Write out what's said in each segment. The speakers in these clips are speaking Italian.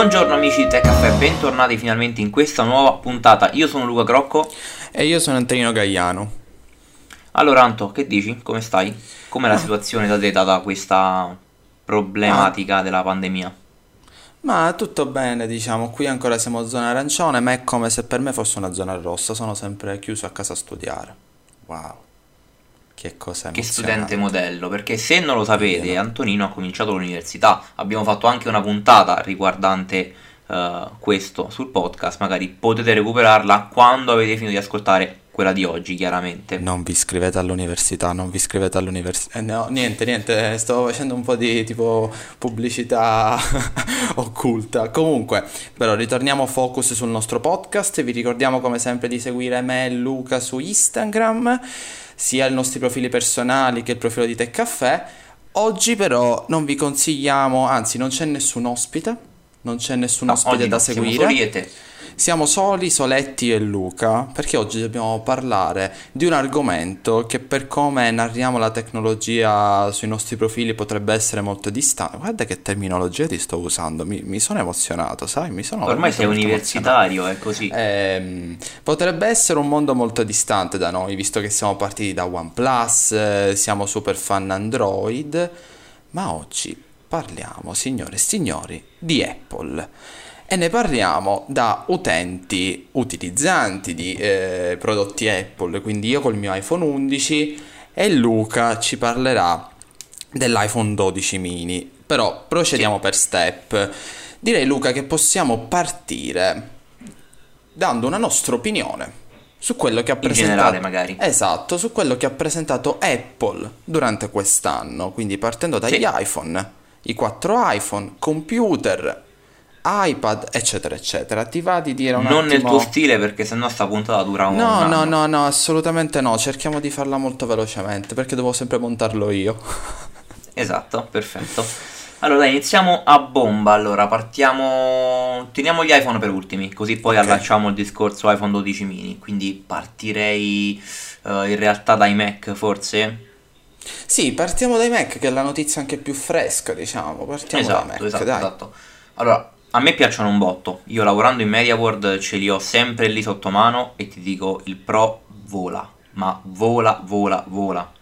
Buongiorno amici di Tech Caffè, bentornati finalmente in questa nuova puntata. Io sono Luca Crocco. E io sono Antonino Gagliano. Allora Anto, che dici? Come stai? Com'è la situazione da te data questa problematica della pandemia? Ma tutto bene, diciamo, qui ancora siamo zona arancione, ma è come se per me fosse una zona rossa, sono sempre chiuso a casa a studiare. Wow, che cosa Che emozionante. studente modello, perché se non lo sapete. Antonino ha cominciato l'università. Abbiamo fatto anche una puntata riguardante eh, questo sul podcast, magari potete recuperarla quando avete finito di ascoltare quella di oggi, chiaramente. Non vi iscrivete all'università, non vi iscrivete all'università. Eh, no, niente, niente, stavo facendo un po' di tipo pubblicità occulta. Comunque, però ritorniamo focus sul nostro podcast. Vi ricordiamo come sempre di seguire me e Luca su Instagram, sia i nostri profili personali che il profilo di Tech Caffè. Oggi però non vi consigliamo, anzi non c'è nessun ospite, non c'è nessun No, ospite da no, siamo seguire. soli io e te. Siamo soli, Soletti e Luca, perché oggi dobbiamo parlare di un argomento che per come narriamo la tecnologia sui nostri profili potrebbe essere molto distante. Guarda che terminologia ti sto usando, mi, mi sono emozionato, sai? Mi sono Ormai sei universitario, è così. Ehm, potrebbe essere un mondo molto distante da noi, visto che siamo partiti da OnePlus, eh, siamo super fan Android, ma oggi parliamo, signore e signori, di Apple. E ne parliamo da utenti utilizzanti di eh, prodotti Apple, quindi io col mio iPhone 11 e Luca ci parlerà dell'iPhone 12 mini. Però procediamo per step. Direi Luca che possiamo partire dando una nostra opinione su quello che ha In presentato generale, magari. Esatto, su quello che ha presentato Apple durante quest'anno, quindi partendo dagli Sì. iPhone, i 4 iPhone, computer, iPad, eccetera, eccetera. Ti va di dire un non nel attimo tuo stile, perché sennò sta puntata dura un No, anno. no, no, no, assolutamente no. Cerchiamo di farla molto velocemente perché devo sempre montarlo io. Esatto, perfetto. Allora, dai, iniziamo a bomba. Allora, partiamo. Teniamo gli iPhone per ultimi, così poi Ok. allacciamo il discorso iPhone 12 mini. Quindi partirei eh, in realtà dai Mac, forse. Sì, partiamo dai Mac, che è la notizia anche più fresca, diciamo. Partiamo dai Esatto, Mac, esatto, dai. esatto. Allora, a me piacciono un botto. Io lavorando in MediaWorld ce li ho sempre lì sotto mano e ti dico, il Pro vola. Ma vola, vola, vola.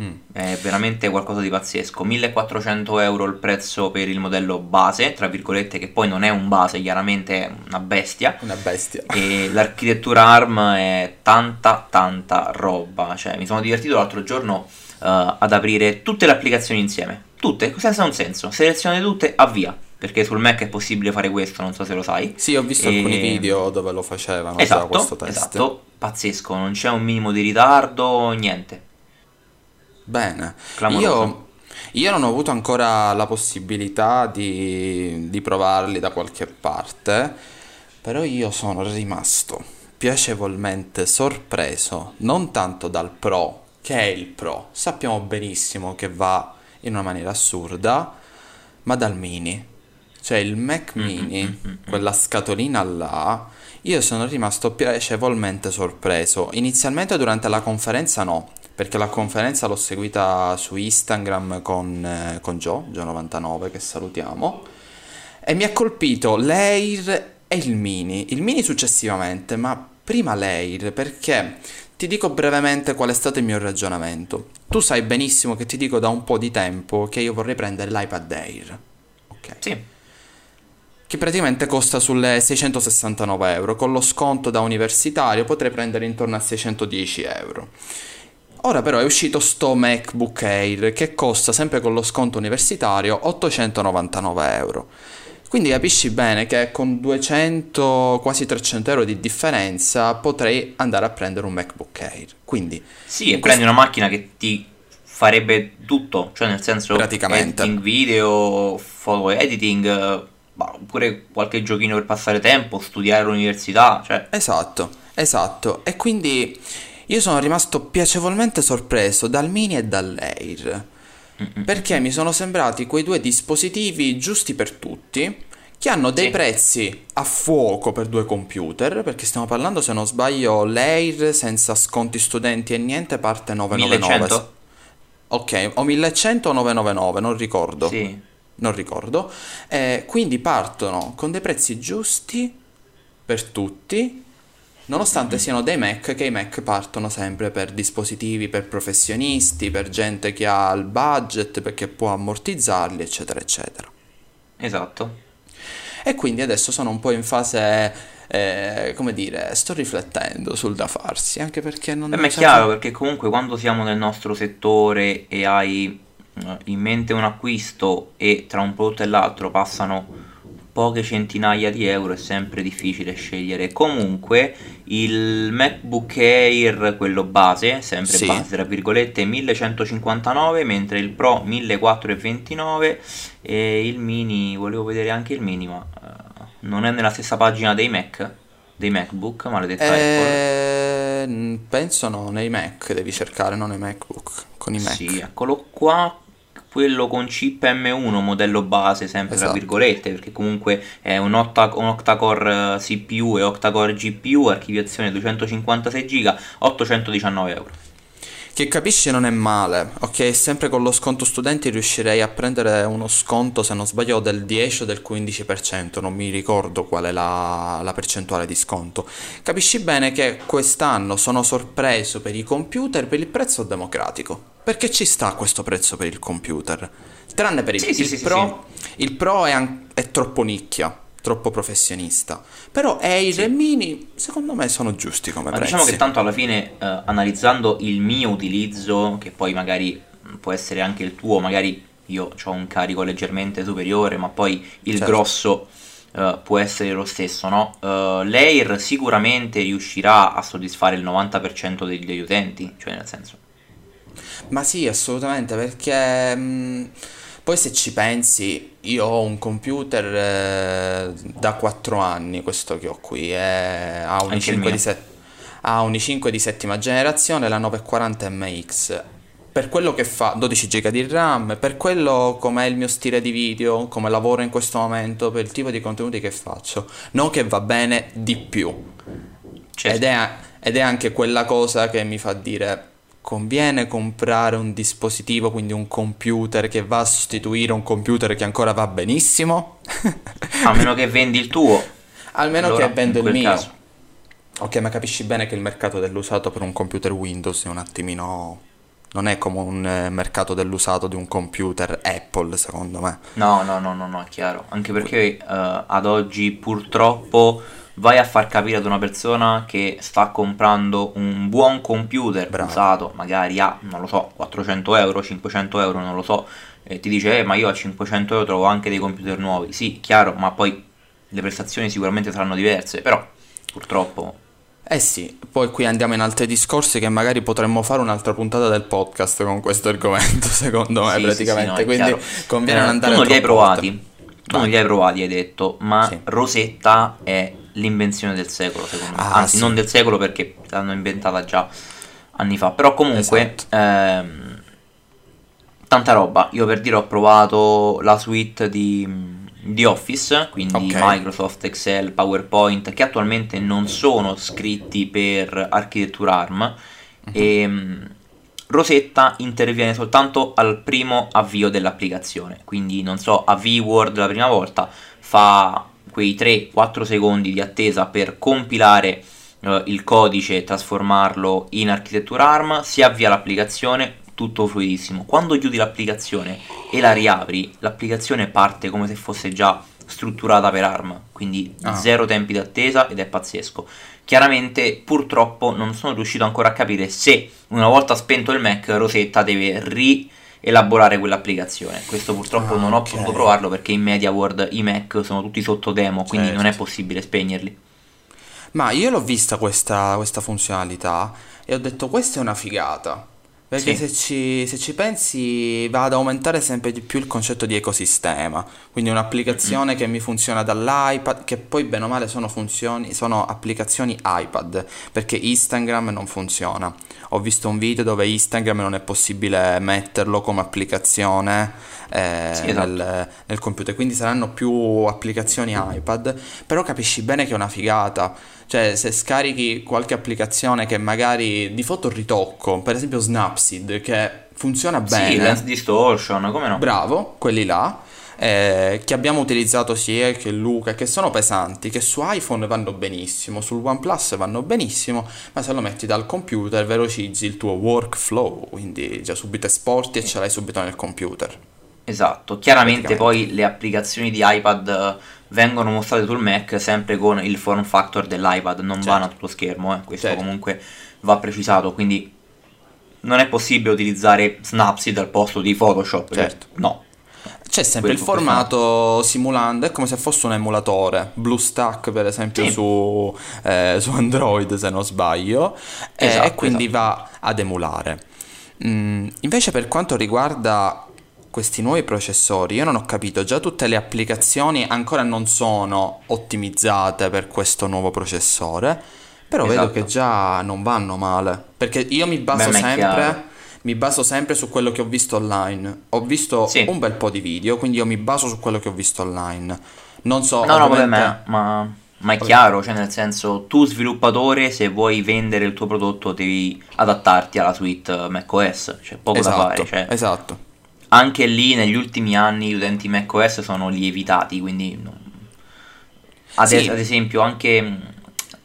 Mm. È veramente qualcosa di pazzesco. 1400 euro il prezzo per il modello base, tra virgolette, che poi non è un base, chiaramente è una bestia. Una bestia. E l'architettura ARM è tanta, tanta roba. Cioè, mi sono divertito l'altro giorno eh, ad aprire tutte le applicazioni insieme. Tutte, senza un senso. Selezione tutte, avvia. Perché sul Mac è possibile fare questo, non so se lo sai. Sì, ho visto E- alcuni video dove lo facevano Esatto, questo test. esatto, pazzesco, non c'è un minimo di ritardo, niente. Bene. Io, io non ho avuto ancora la possibilità di, di provarli da qualche parte, però io sono rimasto piacevolmente sorpreso, non tanto dal Pro, che è il Pro, sappiamo benissimo che va in una maniera assurda, ma dal Mini. Cioè il Mac Mm, Mini, mm, mm, mm. quella scatolina là, io sono rimasto piacevolmente sorpreso. Inizialmente durante la conferenza no, perché la conferenza l'ho seguita su Instagram con, eh, con Joe, Joe99 che salutiamo, e mi ha colpito l'Air e il Mini, il Mini successivamente, ma prima l'Air perché ti dico brevemente qual è stato il mio ragionamento. Tu sai benissimo che ti dico da un po' di tempo che io vorrei prendere l'iPad Air. Ok Sì, che praticamente costa sulle 669 euro. Con lo sconto da universitario potrei prendere intorno a 610 euro. Ora però è uscito sto MacBook Air che costa sempre con lo sconto universitario 899 euro. Quindi capisci bene che con 200, quasi 300 euro di differenza potrei andare a prendere un MacBook Air. Quindi sì, e prendi una macchina che ti farebbe tutto, cioè nel senso Praticamente. editing video, photo editing, ma oppure qualche giochino per passare tempo, studiare all'università, cioè Esatto, esatto. E quindi io sono rimasto piacevolmente sorpreso dal Mini e dall'Air. Perché mi sono sembrati quei due dispositivi giusti per tutti, che hanno dei Sì. prezzi a fuoco per due computer, perché stiamo parlando, se non sbaglio, l'Air senza sconti studenti e niente parte 999. 1100? Ok, o 1100 o 999, non ricordo. Sì. Non ricordo. Eh, quindi partono con dei prezzi giusti per tutti, nonostante siano dei Mac, che i Mac partono sempre per dispositivi per professionisti, per gente che ha il budget, perché può ammortizzarli, eccetera, eccetera. Esatto. E quindi adesso sono un po' in fase, eh, come dire, sto riflettendo sul da farsi, anche perché non... Per me è chiaro, perché comunque quando siamo nel nostro settore e hai in mente un acquisto e tra un prodotto e l'altro passano poche centinaia di euro è sempre difficile scegliere. Comunque il MacBook Air, quello base, sempre Sì. base tra virgolette, 1159, mentre il Pro 1429 e il mini, volevo vedere anche il mini, ma eh, non è nella stessa pagina dei Mac, dei MacBook, maledetta. Eh, penso no, nei Mac devi cercare, non nei MacBook, con i Mac. Sì, eccolo qua, quello con chip M1, modello base, sempre tra Esatto. virgolette, perché comunque è un, octa- un octa-core eh, CPU e octa-core GPU, archiviazione 256 GB, 819 euro. Che capisci non è male, ok? Sempre con lo sconto studenti riuscirei a prendere uno sconto, se non sbaglio, del 10 o del 15%, non mi ricordo qual è la, la percentuale di sconto. Capisci bene che quest'anno sono sorpreso per i computer per il prezzo democratico, perché ci sta questo prezzo per il computer. Tranne per il, Sì, sì, il sì, sì, Pro, il Pro è, an- è troppo nicchia, troppo professionista. Però Air e Mini, secondo me, sono giusti come Ma prezzi. diciamo che tanto alla fine, eh, analizzando il mio utilizzo, che poi magari mh, può essere anche il tuo, magari io ho un carico leggermente superiore, ma poi il Certo. grosso eh, può essere lo stesso, no? Eh, L'Air sicuramente riuscirà a soddisfare il 90% degli, degli utenti, cioè nel senso... Ma sì, assolutamente, perché mh, poi se ci pensi, io ho un computer eh, da 4 anni, questo che ho qui, è- ha un il i5 mio. di, set- ha un i5 di settima generazione, la 940 MX. Per quello che fa 12 GB di RAM, per quello com'è il mio stile di video, come lavoro in questo momento, per il tipo di contenuti che faccio, non che va bene di più. Certo. Ed è, ed è anche quella cosa che mi fa dire conviene comprare un dispositivo, quindi un computer che va a sostituire un computer che ancora va benissimo? A meno che vendi il tuo. Almeno allora, che vendo il mio. caso. Ok, ma capisci bene che il mercato dell'usato per un computer Windows è un attimino... Non è come un eh, mercato dell'usato di un computer Apple, secondo me. No, no, no, no, no, è chiaro. Anche perché eh, ad oggi purtroppo vai a far capire ad una persona che sta comprando un buon computer Bravo. usato, magari a, non lo so, 400 euro, 500 euro, non lo so, e ti dice, eh, ma io a 500 euro trovo anche dei computer nuovi. Sì, chiaro, ma poi le prestazioni sicuramente saranno diverse, però purtroppo... Eh sì, poi qui andiamo in altri discorsi che magari potremmo fare un'altra puntata del podcast con questo argomento, secondo me, Sì, sì, praticamente. sì, no, è Quindi chiaro. conviene Eh, andare Tu non li hai provati, tu non li hai provati, hai detto, ma Sì. Rosetta è l'invenzione del secolo, secondo me. Ah, Anzi, sì. non del secolo perché l'hanno inventata già anni fa. Però comunque, Esatto. ehm, tanta roba. Io per dire ho provato la suite di, di Office, quindi Ok. Microsoft, Excel, PowerPoint, che attualmente non sono scritti per architettura ARM. Mhm. E mh, Rosetta interviene soltanto al primo avvio dell'applicazione, quindi non so, avvii Word la prima volta, fa quei 3-4 secondi di attesa per compilare eh, il codice e trasformarlo in architettura ARM, si avvia l'applicazione, tutto fluidissimo. Quando chiudi l'applicazione e la riapri, l'applicazione parte come se fosse già strutturata per ARM, quindi Ah. zero tempi d'attesa ed è pazzesco. Chiaramente, purtroppo, non sono riuscito ancora a capire se una volta spento il Mac, Rosetta deve rielaborare quell'applicazione. Questo purtroppo Ah, non ho ok. potuto provarlo perché in MediaWorld i Mac sono tutti sotto demo, quindi non è Certo. possibile spegnerli. Ma io l'ho vista questa, questa funzionalità e ho detto questa è una figata. Perché Sì. se, ci, se ci pensi va ad aumentare sempre di più il concetto di ecosistema. Quindi un'applicazione che mi funziona dall'iPad, che poi bene o male sono, funzioni, sono applicazioni iPad, perché Instagram non funziona. Ho visto un video dove Instagram non è possibile metterlo come applicazione eh, Sì, esatto. nel, nel computer, quindi saranno più applicazioni iPad, però capisci bene che è una figata. Cioè, se scarichi qualche applicazione che magari di fotoritocco, per esempio Snapseed, che funziona Sì, bene, Lens Distortion, come no? bravo, quelli là, eh, che abbiamo utilizzato sia che Luca, che sono pesanti, che su iPhone vanno benissimo, sul OnePlus vanno benissimo, ma se lo metti dal computer velocizzi il tuo workflow, quindi già subito esporti e ce l'hai subito nel computer. Esatto, chiaramente poi le applicazioni di iPad eh, vengono mostrate sul Mac sempre con il form factor dell'iPad, non certo. vanno a tutto schermo, eh. questo certo. comunque va precisato, quindi non è possibile utilizzare Snapseed al posto di Photoshop, cioè, certo. no. C'è sempre il formato simulando, è come se fosse un emulatore, BlueStack per esempio sì. su, eh, su, Android se non sbaglio, esatto, e quindi esatto. va ad emulare. Mm, invece per quanto riguarda questi nuovi processori, io non ho capito, già tutte le applicazioni ancora non sono ottimizzate per questo nuovo processore, però esatto. vedo che già non vanno male, perché io mi baso Beh, sempre mi baso sempre su quello che ho visto online. Ho visto sì. un bel po' di video, quindi io mi baso su quello che ho visto online. Non so, No, ovviamente... no, vabbè, ma, ma è chiaro, cioè nel senso, tu sviluppatore, se vuoi vendere il tuo prodotto devi adattarti alla suite macOS, c'è poco esatto, da fare, cioè. Esatto anche lì negli ultimi anni gli utenti macOS sono lievitati, quindi ad, sì. ad, esempio anche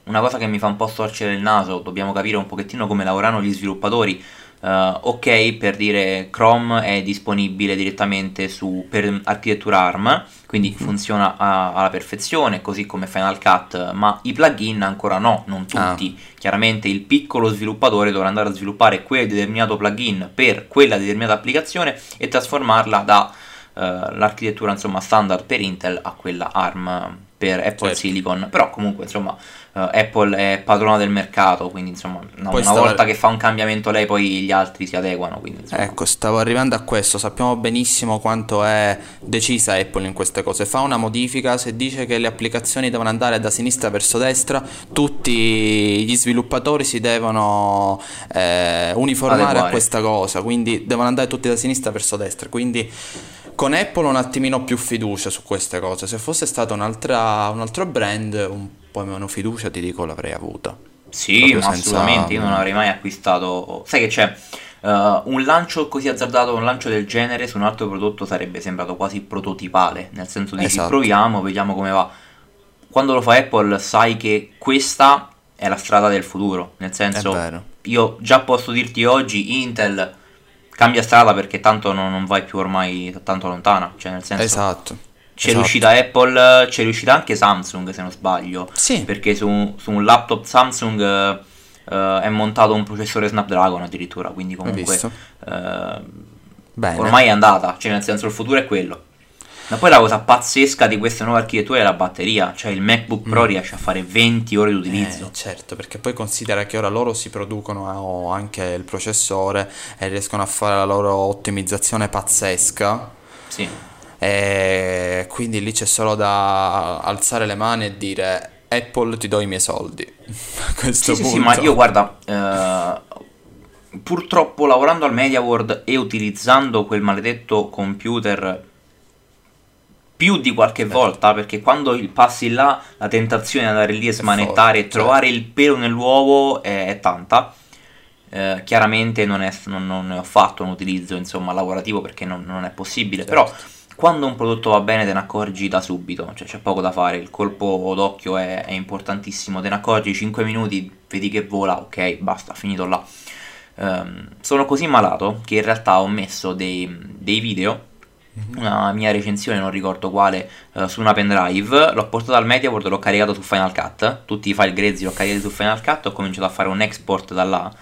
una cosa che mi fa un po' storcere il naso, dobbiamo capire un pochettino come lavorano gli sviluppatori. Uh, ok, per dire Chrome è disponibile direttamente su, per architettura ARM, quindi mm. funziona a, alla perfezione, così come Final Cut, ma i plugin ancora no, non tutti. Ah. Chiaramente il piccolo sviluppatore dovrà andare a sviluppare quel determinato plugin per quella determinata applicazione e trasformarla dall'architettura uh, standard per Intel a quella ARM per Apple certo. Silicon, però comunque insomma uh, Apple è padrona del mercato, quindi insomma no, una stavo... volta che fa un cambiamento lei poi gli altri si adeguano. Quindi, ecco, stavo arrivando a questo, sappiamo benissimo quanto è decisa Apple in queste cose, fa una modifica, se dice che le applicazioni devono andare da sinistra verso destra, tutti gli sviluppatori si devono eh, uniformare Adeguare. a questa cosa, quindi devono andare tutti da sinistra verso destra, quindi con Apple un attimino più fiducia su queste cose. Se fosse stato un altro brand, un po' meno fiducia, ti dico, l'avrei avuta. Sì, ma senza... assolutamente, io non avrei mai acquistato... Sai che c'è? Uh, un lancio così azzardato, un lancio del genere su un altro prodotto sarebbe sembrato quasi prototipale, nel senso di esatto. proviamo, vediamo come va. Quando lo fa Apple sai che questa è la strada del futuro, nel senso io già posso dirti oggi Intel cambia strada perché tanto non, non, vai più ormai tanto lontana. Cioè, nel senso. Esatto. C'è esatto. riuscita Apple, c'è riuscita anche Samsung se non sbaglio. Sì. Perché su, su un laptop Samsung uh, è montato un processore Snapdragon addirittura, quindi comunque uh, ormai è andata, cioè nel senso il futuro è quello. Ma poi la cosa pazzesca di queste nuove architetture è la batteria, cioè il MacBook Pro mm. riesce a fare 20 ore di utilizzo. Eh, certo, perché poi considera che ora loro si producono anche il processore e riescono a fare la loro ottimizzazione pazzesca. Sì. E quindi lì c'è solo da alzare le mani e dire Apple ti do i miei soldi. A questo sì, punto. Sì, sì, ma io guarda, eh, purtroppo lavorando al Media World e utilizzando quel maledetto computer più di qualche volta perché quando passi là la tentazione di andare lì e smanettare e trovare il pelo nell'uovo è, è tanta. Eh, chiaramente non, è, non, non, ne ho fatto un utilizzo insomma lavorativo perché non, non è possibile. Certo. però quando un prodotto va bene te ne accorgi da subito cioè c'è poco da fare il colpo d'occhio è, è importantissimo te ne accorgi 5 minuti vedi che vola ok basta finito là. Um, sono così malato che in realtà ho messo dei, dei video una mia recensione, non ricordo quale, uh, su una pendrive, l'ho portato al MediaWorld e l'ho caricato su Final Cut, tutti i file grezzi l'ho caricati su Final Cut, ho cominciato a fare un export da là,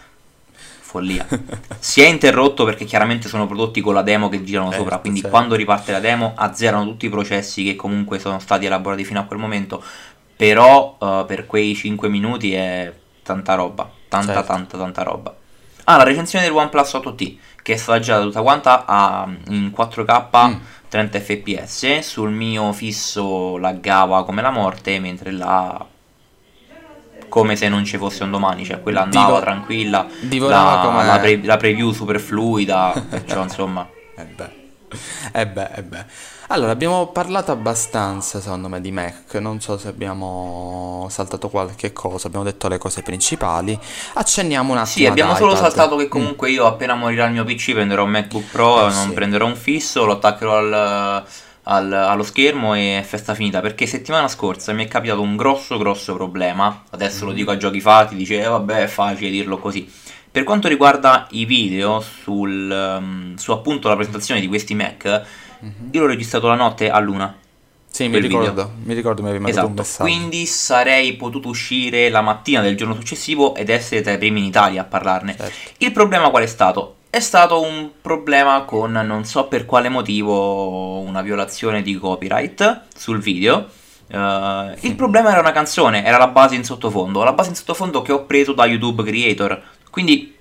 follia. si è interrotto perché chiaramente sono prodotti con la demo che girano certo, sopra, quindi certo. quando riparte la demo azzerano tutti i processi che comunque sono stati elaborati fino a quel momento, però uh, per quei 5 minuti è tanta roba, tanta certo. tanta tanta roba. Ah, la recensione del OnePlus 8T che è stata girata tutta quanta a, in 4K mm. 30 fps. Sul mio fisso laggava come la morte, mentre là come se non ci fosse un domani, cioè quella andava Divo, tranquilla, la, la, pre, la, preview super fluida, perciò insomma... Eh beh. Eh beh, eh beh. Allora, abbiamo parlato abbastanza, secondo me, di Mac. Non so se abbiamo saltato qualche cosa, abbiamo detto le cose principali. Accenniamo un attimo. Sì, abbiamo solo saltato che comunque io appena morirà il mio PC prenderò un MacBook Pro, eh, non sì. prenderò un fisso, lo attaccherò al, al- allo schermo e è festa finita. Perché settimana scorsa mi è capitato un grosso, grosso problema. Adesso lo dico a giochi fatti, dice, eh, vabbè, è facile dirlo così. Per quanto riguarda i video sul, um, su appunto la presentazione di questi Mac, io l'ho registrato la notte a luna. Sì, mi ricordo, mi ricordo mi avevi mandato un Esatto, messaggio. quindi sarei potuto uscire la mattina del giorno successivo ed essere tra i primi in Italia a parlarne. Certo. Il problema qual è stato? È stato un problema con non so per quale motivo una violazione di copyright sul video. Eh, il problema era una canzone, era la base in sottofondo, la base in sottofondo che ho preso da YouTube Creator. Quindi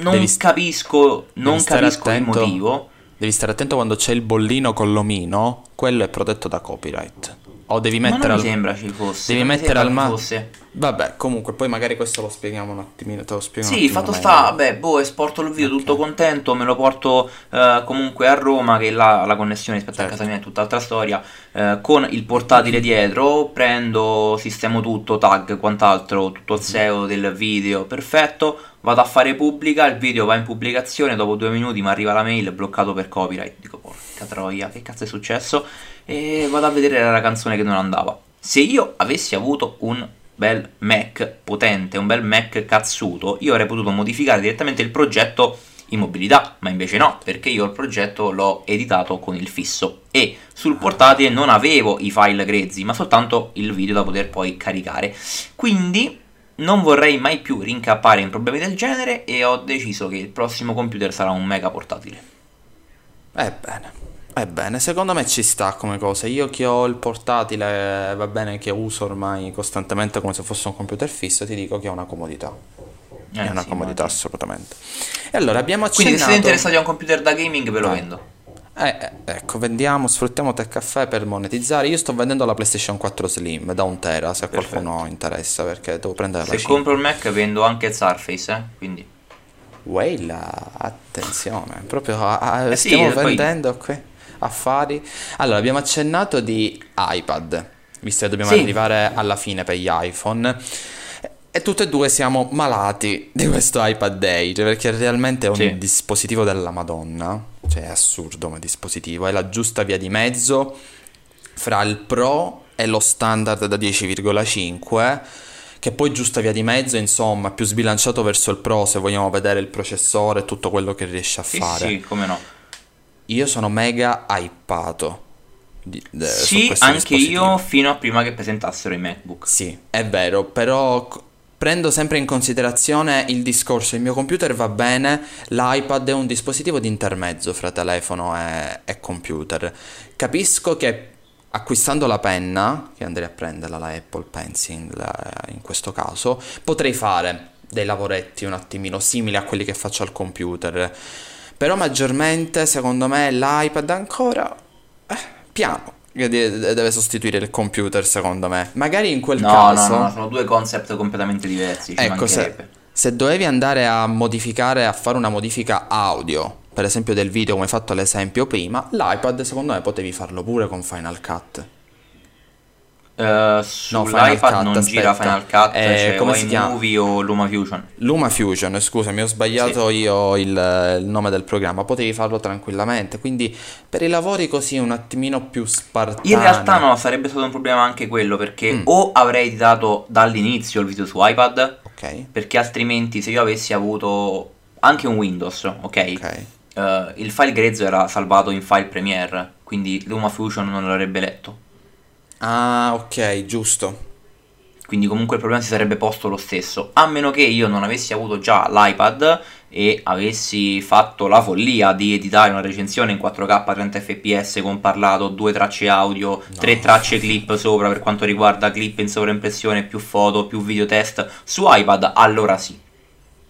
non Devi capisco, non capisco il motivo. Devi stare attento quando c'è il bollino con l'omino, quello è protetto da copyright. O devi mettere non al... mi sembra ci fosse. Devi mettere al che ma- fosse. Vabbè, comunque, poi magari questo lo spieghiamo un attimino, te lo spiego Sì, fatto meglio. sta, vabbè, boh, esporto il video Ok. tutto contento, me lo porto eh, comunque a Roma, che là la connessione rispetto Certo. a casa mia è tutt'altra storia, eh, con il portatile dietro, prendo, sistemo tutto, tag, quant'altro, tutto il SEO del video, perfetto, vado a fare pubblica, il video va in pubblicazione, dopo due minuti mi arriva la mail bloccato per copyright, dico porca troia, che cazzo è successo? E vado a vedere la canzone che non andava. Se io avessi avuto un bel Mac potente, un bel Mac cazzuto, io avrei potuto modificare direttamente il progetto in mobilità, ma invece no, perché io il progetto l'ho editato con il fisso e sul portatile non avevo i file grezzi, ma soltanto il video da poter poi caricare. Quindi non vorrei mai più rincappare in problemi del genere e ho deciso che il prossimo computer sarà un mega portatile. Ebbene, ebbene, secondo me ci sta come cosa. Io che ho il portatile, va bene, che uso ormai costantemente come se fosse un computer fisso, ti dico che è una comodità. Eh, è una sì, comodità immagino. assolutamente. E allora abbiamo Quindi se accennato... siete interessati a un computer da gaming ve lo Vai. vendo. Eh, eh, ecco, vendiamo, sfruttiamo Tech Caffè per monetizzare. Io sto vendendo la PlayStation 4 Slim da un tera, se a qualcuno interessa, perché devo prendere la Se 5. compro il Mac vendo anche il Surface, eh? Quindi Weila, attenzione, proprio a- a- Eh sì, stiamo e poi- vendendo qui affari. Allora, abbiamo accennato di iPad, visto che dobbiamo Sì. arrivare alla fine per gli iPhone. E tutte e due siamo malati di questo iPad Age, perché realmente è un Sì. dispositivo della Madonna, cioè è assurdo come dispositivo, è la giusta via di mezzo fra il Pro e lo standard da 10,5 che poi giusta via di mezzo, insomma, più sbilanciato verso il Pro se vogliamo vedere il processore e tutto quello che riesce a sì, fare. sì, come no. Io sono mega hypato. di- de- Sì, anche io fino a prima che presentassero i MacBook. Sì, è vero, però prendo sempre in considerazione il discorso, il mio computer va bene, l'iPad è un dispositivo di intermezzo fra telefono e, e computer. Capisco che acquistando la penna, che andrei a prenderla, la Apple Pencil in questo caso, potrei fare dei lavoretti un attimino simili a quelli che faccio al computer. Però maggiormente, secondo me, l'iPad ancora eh, piano. Deve sostituire il computer, secondo me. Magari in quel No, caso. no, no, sono due concept completamente diversi, Ecco, se, se dovevi andare a modificare, a fare una modifica audio, per esempio del video come hai fatto l'esempio prima, l'iPad secondo me potevi farlo pure con Final Cut. Eh, No, sull'iPad Final Cut, non gira aspetta. Final Cut, Eh, cioè come si chiama? iMovie o LumaFusion. LumaFusion, scusami, ho sbagliato io il, il nome del programma, potevi farlo tranquillamente, quindi per i lavori così un attimino più spartani. In realtà no, sarebbe stato un problema anche quello perché Mm. o avrei editato dall'inizio il video su iPad, Ok, perché altrimenti se io avessi avuto anche un Windows, ok? ok. eh, il file grezzo era salvato in file Premiere, quindi LumaFusion non l'avrebbe letto. Ah, ok, giusto. Quindi comunque il problema si sarebbe posto lo stesso, a meno che io non avessi avuto già l'iPad e avessi fatto la follia di editare una recensione in 4K 30 fps con parlato, due tracce audio, tre tracce clip sopra per quanto riguarda clip in sovraimpressione, più foto, più video test su iPad, allora sì.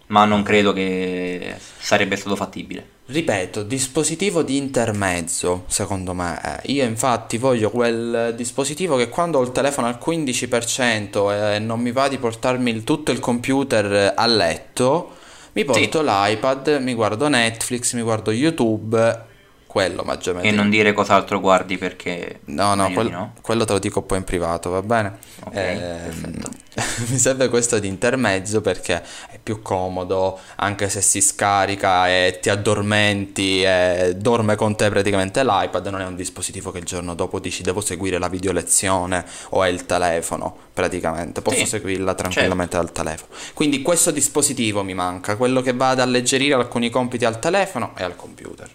Ma non credo che sarebbe stato fattibile. Ripeto, dispositivo di intermezzo, secondo me. è. Io infatti voglio quel dispositivo che quando ho il telefono al 15% e non mi va di portarmi il- tutto il computer a letto, mi porto l'iPad, mi guardo Netflix, mi guardo YouTube quello maggiormente. E non dire cos'altro guardi perché... No, no, quel- no. quello te lo dico poi in privato, va bene? Ok, perfetto. mi serve questo di intermezzo perché è più comodo, anche se si scarica e ti addormenti e dorme con te praticamente l'iPad, non è un dispositivo che il giorno dopo dici devo seguire la video lezione o è il telefono, praticamente, posso Sì, seguirla tranquillamente dal telefono. Quindi questo dispositivo mi manca, quello che va ad alleggerire alcuni compiti al telefono e al computer,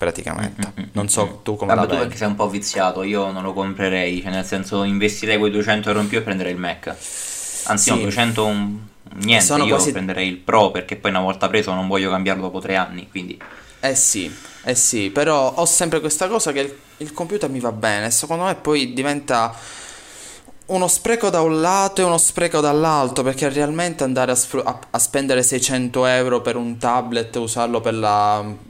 praticamente. Non so tu come Vabbè, la tu vedi. perché sei un po' viziato, io non lo comprerei, cioè nel senso investirei quei 200 euro in più e prenderei il Mac. Anzi, Sì. no, 200 un- niente, Sono io quasi- prenderei il Pro perché poi una volta preso non voglio cambiarlo dopo tre anni, quindi... Eh sì, eh sì, però ho sempre questa cosa che il, il computer mi va bene, secondo me poi diventa uno spreco da un lato e uno spreco dall'altro, perché realmente andare a, sfru- a- a spendere 600 euro per un tablet e usarlo per la-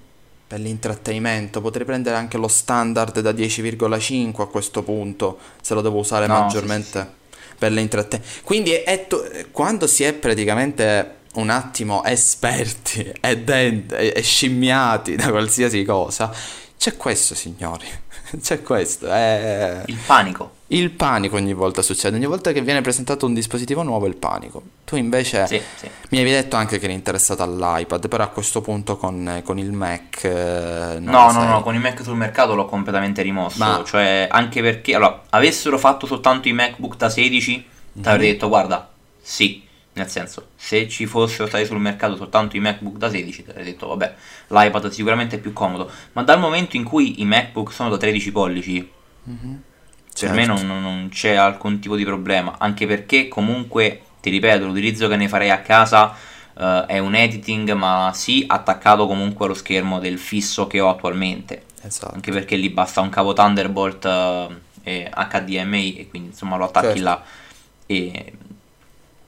per l'intrattenimento, potrei prendere anche lo standard da 10,5 a questo punto, se lo devo usare No, sì, maggiormente per l'intrattenimento. Quindi è- è to- quando si è praticamente un attimo esperti e, dent- e- e scimmiati da qualsiasi cosa, c'è questo, signori. C'è questo. È... Il panico. Il panico ogni volta succede. Ogni volta che viene presentato un dispositivo nuovo è il panico. Tu invece Sì, sì. mi avevi detto anche che eri interessato all'iPad, però a questo punto con, con il Mac... eh, No, no, sei. no, con i Mac sul mercato l'ho completamente rimosso. Ma- Cioè, anche perché, allora, avessero fatto soltanto i MacBook da 16, ti avrei Mhm. detto, guarda, sì. Nel senso, se ci fossero stati sul mercato soltanto i MacBook da 16, ti avrei detto, vabbè, l'iPad sicuramente è più comodo. Ma dal momento in cui i MacBook sono da 13 pollici, per me Certo. non, non c'è alcun tipo di problema. Anche perché, comunque, ti ripeto, l'utilizzo che ne farei a casa eh, è un editing, ma sì, attaccato comunque allo schermo del fisso che ho attualmente Esatto. anche perché lì basta un cavo Thunderbolt eh, e HDMI e quindi insomma lo attacchi Certo. là e,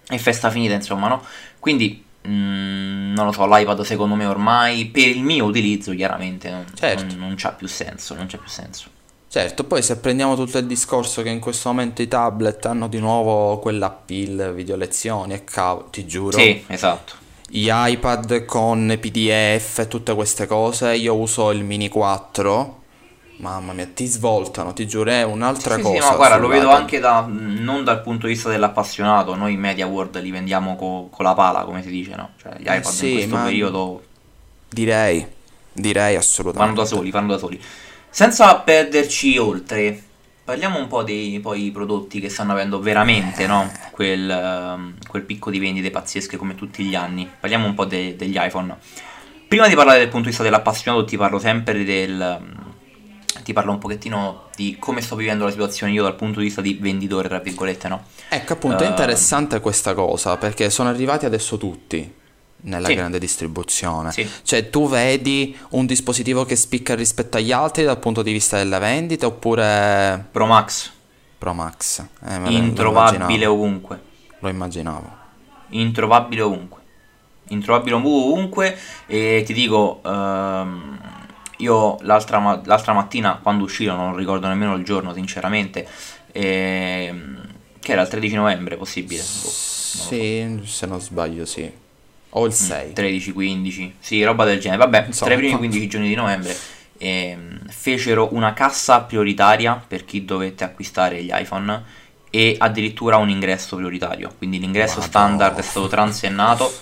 e festa finita insomma no quindi mm, non lo so l'iPad secondo me ormai per il mio utilizzo chiaramente non, Certo. non, non c'ha più senso non c'ha più senso Certo, poi se prendiamo tutto il discorso che in questo momento i tablet hanno di nuovo quell'appeal, video lezioni e ti giuro. sì esatto Gli iPad con PDF e tutte queste cose, io uso il Mini 4. Mamma mia, ti svoltano, ti giuro, è un'altra Sì, sì, cosa. ma guarda, lo vedo anche da, non dal punto di vista dell'appassionato, noi Media World li vendiamo co- con la pala, come si dice, no? Cioè, gli Eh iPad sì, in questo periodo Direi, direi vanno assolutamente. da soli, vanno da soli. Senza perderci oltre, parliamo un po' dei poi prodotti che stanno avendo veramente, no? Quel, ehm, quel picco di vendite pazzesche come tutti gli anni. Parliamo un po' de- degli iPhone. Prima di parlare dal punto di vista dell'appassionato, ti parlo sempre del... Ti parlo un pochettino di come sto vivendo la situazione io dal punto di vista di venditore, tra virgolette, no? Ecco, appunto, è Ehm. interessante questa cosa perché sono arrivati adesso tutti nella Sì. grande distribuzione. Sì. Cioè, tu vedi un dispositivo che spicca rispetto agli altri dal punto di vista della vendita oppure Pro Max, Pro Max? Eh, introvabile ovunque. Lo immaginavo. introvabile ovunque. Introvabile ovunque e ti dico, ehm, io l'altra, ma- l'altra mattina quando uscirono, non ricordo nemmeno il giorno sinceramente, ehm, che era il 13 novembre possibile, boh, lo so. Sì, se non sbaglio, sì. O il 6. 13, 15, sì, roba del genere. Vabbè, Insomma. tra i primi 15 giorni di novembre ehm, fecero una cassa prioritaria per chi dovette acquistare gli iPhone e addirittura un ingresso prioritario. Quindi l'ingresso Madò. standard è stato transennato,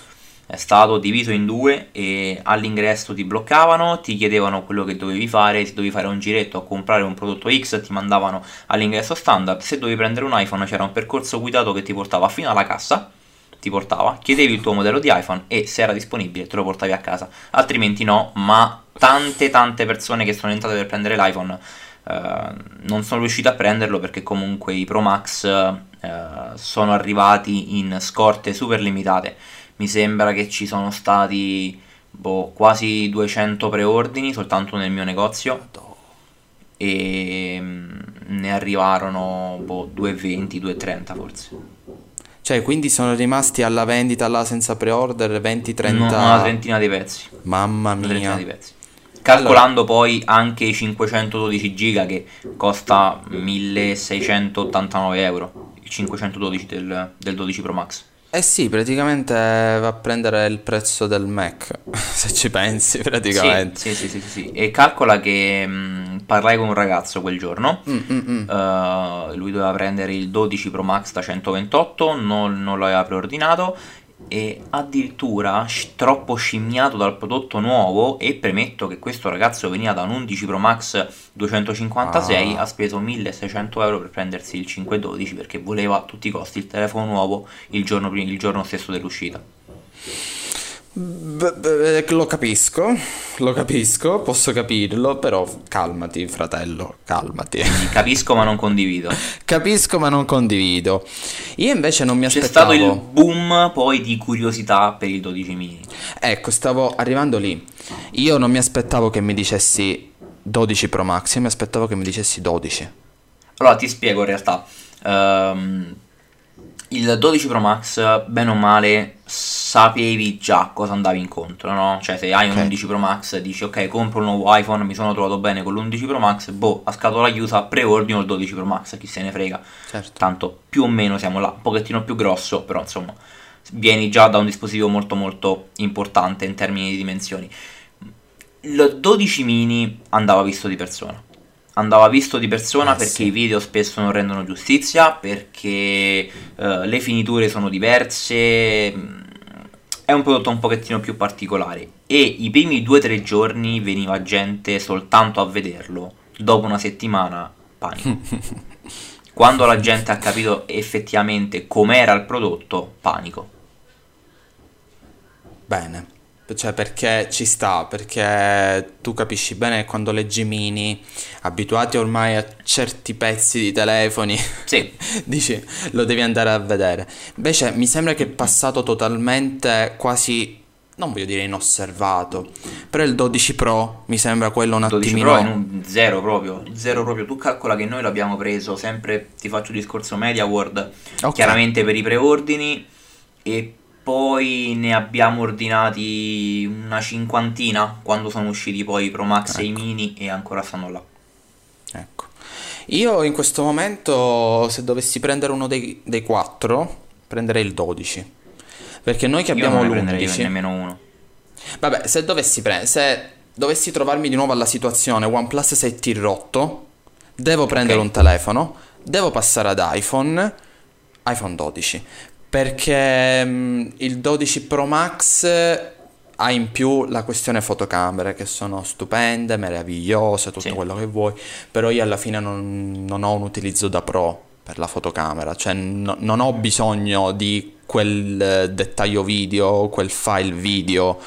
è stato diviso in due e all'ingresso ti bloccavano, ti chiedevano quello che dovevi fare, se dovevi fare un giretto a comprare un prodotto X ti mandavano all'ingresso standard, se dovevi prendere un iPhone c'era un percorso guidato che ti portava fino alla cassa ti portava, chiedevi il tuo modello di iPhone e se era disponibile te lo portavi a casa, altrimenti no, ma tante tante persone che sono entrate per prendere l'iPhone eh, non sono riuscite a prenderlo perché comunque i Pro Max eh, sono arrivati in scorte super limitate, mi sembra che ci sono stati boh, quasi 200 preordini soltanto nel mio negozio e mm, ne arrivarono boh, 220, 230 forse. Cioè, quindi sono rimasti alla vendita là senza pre-order 20-30... No, una trentina di pezzi. Mamma Una trentina mia. di pezzi. Calcolando poi anche i 512 giga che costa 1689 euro. Il 512 del, del 12 Pro Max. Eh sì, praticamente va a prendere il prezzo del Mac, se ci pensi, praticamente. sì, sì, sì, sì, sì. E calcola che mh, parlai con un ragazzo quel giorno. Mm, mm, mm. eh, lui doveva prendere il 12 Pro Max da 128, non, non l'aveva preordinato e addirittura troppo scimmiato dal prodotto nuovo. E premetto che questo ragazzo veniva da un 11 Pro Max 256, Ah. ha speso 1600 euro per prendersi il 512 perché voleva a tutti i costi il telefono nuovo il giorno, pri- il giorno stesso dell'uscita. B- b- lo capisco, lo capisco, posso capirlo, però calmati, fratello, calmati. Capisco ma non condivido. Capisco, ma non condivido. Io invece non mi C'è aspettavo. stato il boom poi di curiosità per il 12 mini. Ecco, stavo arrivando lì. Io non mi aspettavo che mi dicessi 12 Pro Max, io mi aspettavo che mi dicessi 12. Allora ti spiego in realtà. Ehm, il 12 Pro Max, bene o male, sapevi già cosa andavi incontro, no? Cioè se hai un Ok. 11 Pro Max dici ok compro un nuovo iPhone, mi sono trovato bene con l'11 Pro Max, boh, a scatola chiusa preordino il 12 Pro Max, chi se ne frega. Certo. Tanto più o meno siamo là, un pochettino più grosso, però insomma vieni già da un dispositivo molto molto importante in termini di dimensioni. Il 12 mini andava visto di persona. Andava visto di persona Eh, perché sì. i video spesso non rendono giustizia, perché eh, le finiture sono diverse. mm, È un prodotto un pochettino più particolare. E i primi 2-3 giorni veniva gente soltanto a vederlo. Dopo una settimana, panico. Quando la gente ha capito effettivamente com'era il prodotto, panico. Bene. Cioè, perché ci sta, perché tu capisci bene che quando leggi mini, abituati ormai a certi pezzi di telefoni, Sì, dici lo devi andare a vedere. Invece mi sembra che è passato totalmente quasi, non voglio dire inosservato, però il 12 Pro mi sembra quello un 12 attimino... Pro in un zero proprio, zero proprio. Tu calcola che noi l'abbiamo preso sempre, ti faccio il discorso Media World, Ok. chiaramente per i preordini e poi ne abbiamo ordinati una cinquantina quando sono usciti poi i Pro Max e i Ecco. mini e ancora stanno là. Ecco. Io in questo momento, se dovessi prendere uno dei, dei quattro, prenderei il 12. Perché noi che Io abbiamo non ne prenderei l'11... nemmeno uno. Vabbè, se dovessi prendere, se dovessi trovarmi di nuovo alla situazione OnePlus 7 rotto, devo prendere Ok. un telefono, devo passare ad iPhone, iPhone 12, perché mm, il 12 Pro Max ha in più la questione fotocamere che sono stupende, meravigliose, tutto Sì. quello che vuoi, però io alla fine non, non ho un utilizzo da pro per la fotocamera, cioè no- non ho bisogno di quel eh, dettaglio video, quel file video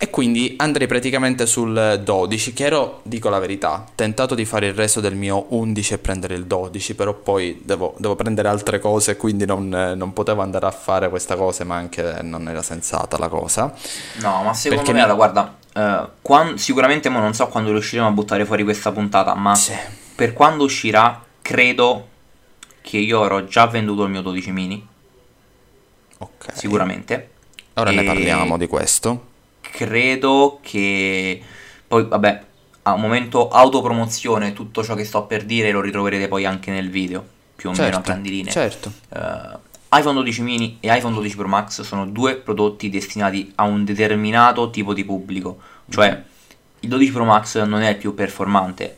e quindi andrei praticamente sul 12, che ero, dico la verità, tentato di fare il reso del mio 11 e prendere il 12, però poi devo, devo prendere altre cose, quindi non, non potevo andare a fare questa cosa, ma anche non era sensata la cosa. No, ma secondo Perché me, allora, guarda, eh, quan- sicuramente mo non so quando riusciremo a buttare fuori questa puntata, ma Sì. per quando uscirà, credo che io avrò già venduto il mio 12 mini, Ok. sicuramente. Ora ne E parliamo di questo. Credo che poi, vabbè, a un momento autopromozione, tutto ciò che sto per dire lo ritroverete poi anche nel video, più o meno a Certo, grandi linee. certo. Eh, iPhone 12 mini e iPhone 12 Pro Max sono due prodotti destinati a un determinato tipo di pubblico, cioè il 12 Pro Max non è il più performante,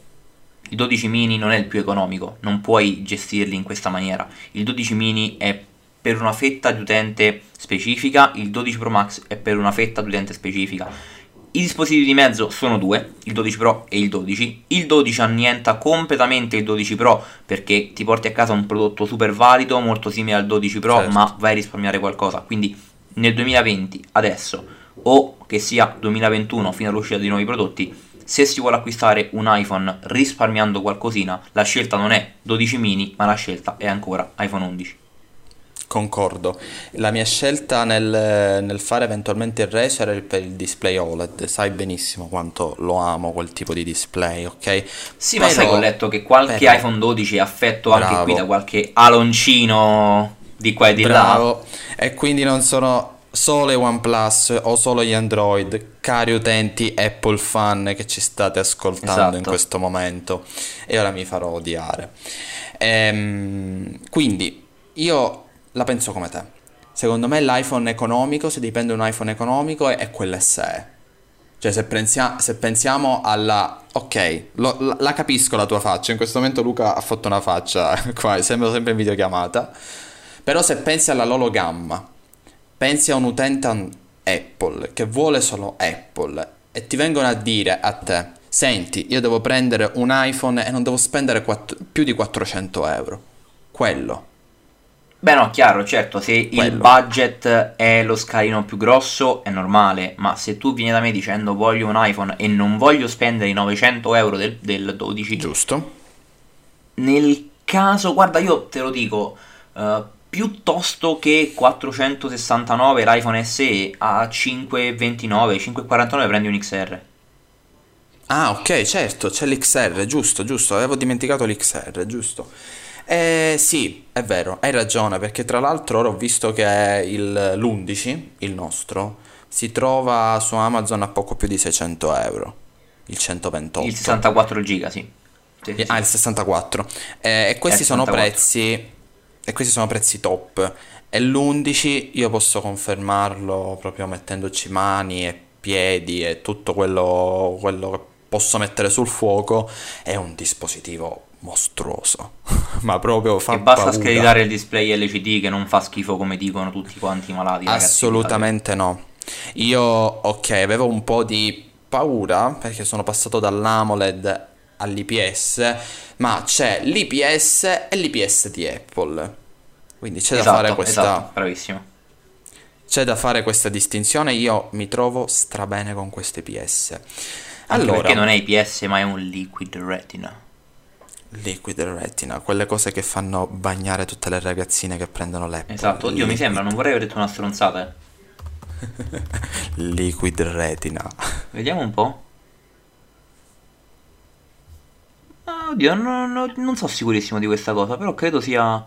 il 12 mini non è il più economico, non puoi gestirli in questa maniera. Il 12 mini è per una fetta di utente specifica, il 12 Pro Max è per una fetta di utente specifica. I dispositivi di mezzo sono due, il 12 Pro e il 12. Il 12 annienta completamente il 12 Pro perché ti porti a casa un prodotto super valido, molto simile al 12 Pro, Certo. ma vai a risparmiare qualcosa. Quindi nel 2020, adesso, o che sia 2021 fino all'uscita di nuovi prodotti, se si vuole acquistare un iPhone risparmiando qualcosina, la scelta non è 12 mini, ma la scelta è ancora iPhone 11. Concordo. La mia scelta nel, nel fare eventualmente il era il- per il display OLED. Sai benissimo quanto lo amo quel tipo di display, ok? Sì, ma sai che Però- ho letto che qualche però- iPhone 12 è affetto anche Bravo. qui da qualche aloncino di qua e di là. Bravo. E quindi non sono solo i OnePlus o solo gli Android, cari utenti Apple fan che ci state ascoltando in Esatto. questo momento. E ora mi farò odiare. Ehm, quindi io la penso come te. secondo me l'iPhone economico, se dipende un iPhone economico, è, è quell'SE. Cioè, se, pensia- se pensiamo alla... Ok, lo- la-, la capisco la tua faccia. In questo momento Luca ha fatto una faccia qua, sembra sempre in videochiamata. Però se pensi alla loro gamma, pensi a un utente Apple che vuole solo Apple e ti vengono a dire a te, senti, io devo prendere un iPhone e non devo spendere quatt- più di 400 euro. Quello. Beh no, chiaro, certo, se il Quello. budget è lo scalino più grosso è normale, ma se tu vieni da me dicendo voglio un iPhone e non voglio spendere i 900 euro del, del 12, Giusto? nel caso, guarda, io te lo dico, eh, piuttosto che 469 l'iPhone SE a 529, 549 prendi un XR. Ah, ok, certo, c'è l'XR, giusto, giusto, avevo dimenticato l'XR, giusto. Eh, sì, è vero, hai ragione, perché tra l'altro ora ho visto che il, l'11, il nostro, si trova su Amazon a poco più di 600 euro, il 128. Il 64 giga, sì. Sì, sì, Ah, il 64. Eh, e questi Eh, sono 64. prezzi. E questi sono prezzi top. E l'11 io posso confermarlo proprio mettendoci mani e piedi e tutto quello, quello che posso mettere sul fuoco. È un dispositivo mostruoso. Ma proprio fa E basta paura. screditare il display LCD che non fa schifo come dicono tutti quanti i malati. ragazzi. Assolutamente no. Io, ok, avevo un po' di paura perché sono passato dall'AMOLED all'IPS, ma c'è l'IPS e l'IPS di Apple. Quindi c'è da Esatto, fare questa, esatto, bravissimo. c'è da fare questa distinzione. Io mi trovo strabene con questo IPS. Anche Allora, perché non è IPS ma è un liquid retina. Liquid Retina, quelle cose che fanno bagnare tutte le ragazzine che prendono l'Apple. Esatto, oddio mi Liquid- sembra, non vorrei aver detto una stronzata. eh. Liquid Retina. Vediamo un po'. Ah, oddio, no- no- non sono sicurissimo di questa cosa, però credo sia...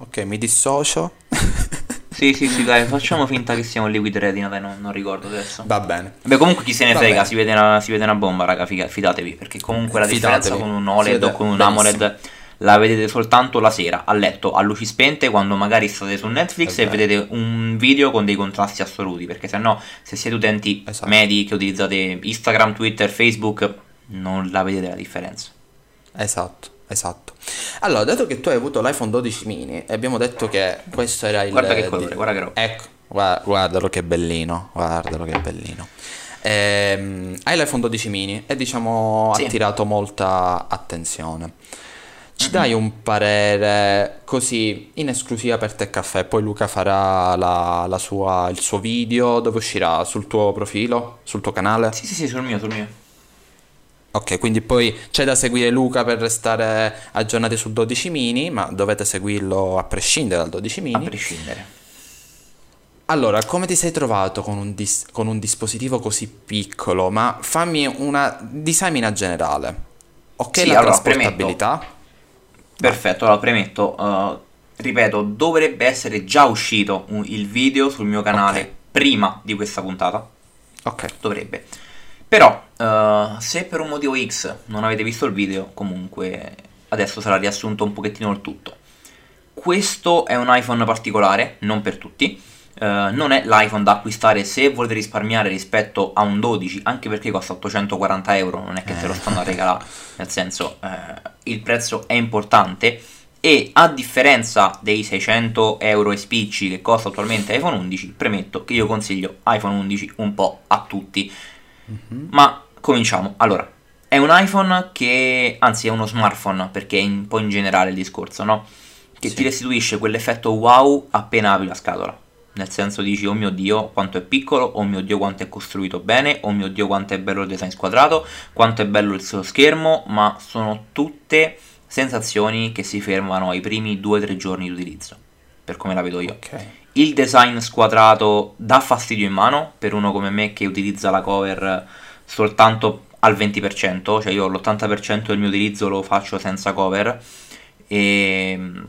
Ok, mi dissocio. Sì, sì, sì, dai, facciamo finta che sia un liquid retina, dai, non, non ricordo adesso. Va bene. Beh, comunque chi se ne Va frega, si vede, una, si vede una bomba, raga, figa- fidatevi, perché comunque la differenza Fidatevi. con un OLED o con un benissimo. AMOLED la vedete soltanto la sera, a letto, a luci spente, quando magari state su Netflix È e vedete un video con dei contrasti assoluti, perché se no, se siete utenti Esatto. medi che utilizzate Instagram, Twitter, Facebook, non la vedete la differenza. Esatto, esatto. Allora, dato che tu hai avuto l'iPhone 12 mini e abbiamo detto che questo era il... Guarda che colore, guarda che roba. Ecco, gua- guardalo che bellino, guardalo che bellino. Ehm, hai l'iPhone 12 mini e diciamo Sì. ha attirato molta attenzione. Ci dai un parere così in esclusiva per te caffè, poi Luca farà la- la sua- il suo video dove uscirà sul tuo profilo, sul tuo canale? Sì, sì, sì, sul mio, sul mio. Ok, quindi poi c'è da seguire Luca per restare aggiornati sul 12 mini, ma dovete seguirlo a prescindere dal 12 A mini. prescindere. Allora, come ti sei trovato con un, dis- con un dispositivo così piccolo? Ma fammi una disamina generale. Ok, Sì, la allora, trasportabilità? Perfetto, allora premetto, uh, ripeto, dovrebbe essere già uscito un- il video sul mio canale Ok. prima di questa puntata. Ok, Dovrebbe. Però, uh, se per un motivo X non avete visto il video, comunque adesso sarà riassunto un pochettino il tutto. Questo è un iPhone particolare, non per tutti. Uh, non è l'iPhone da acquistare se volete risparmiare rispetto a un 12, anche perché costa 840 euro, non è che te lo Eh. stanno a regalare, nel senso eh, il prezzo è importante e a differenza dei 600 euro e spicci che costa attualmente iPhone 11, premetto che io consiglio iPhone 11 un po' a tutti. Ma cominciamo. Allora, è un iPhone che, anzi è uno smartphone, perché è un po' in generale il discorso, no? Che Sì. ti restituisce quell'effetto wow appena apri la scatola. Nel senso dici, oh mio Dio, quanto è piccolo, oh mio Dio, quanto è costruito bene, oh mio Dio, quanto è bello il design squadrato, quanto è bello il suo schermo, ma sono tutte sensazioni che si fermano ai primi 2-3 giorni di utilizzo, per come la vedo io. ok. Il design squadrato dà fastidio in mano per uno come me che utilizza la cover soltanto al 20%, cioè io l'80% del mio utilizzo lo faccio senza cover e mm,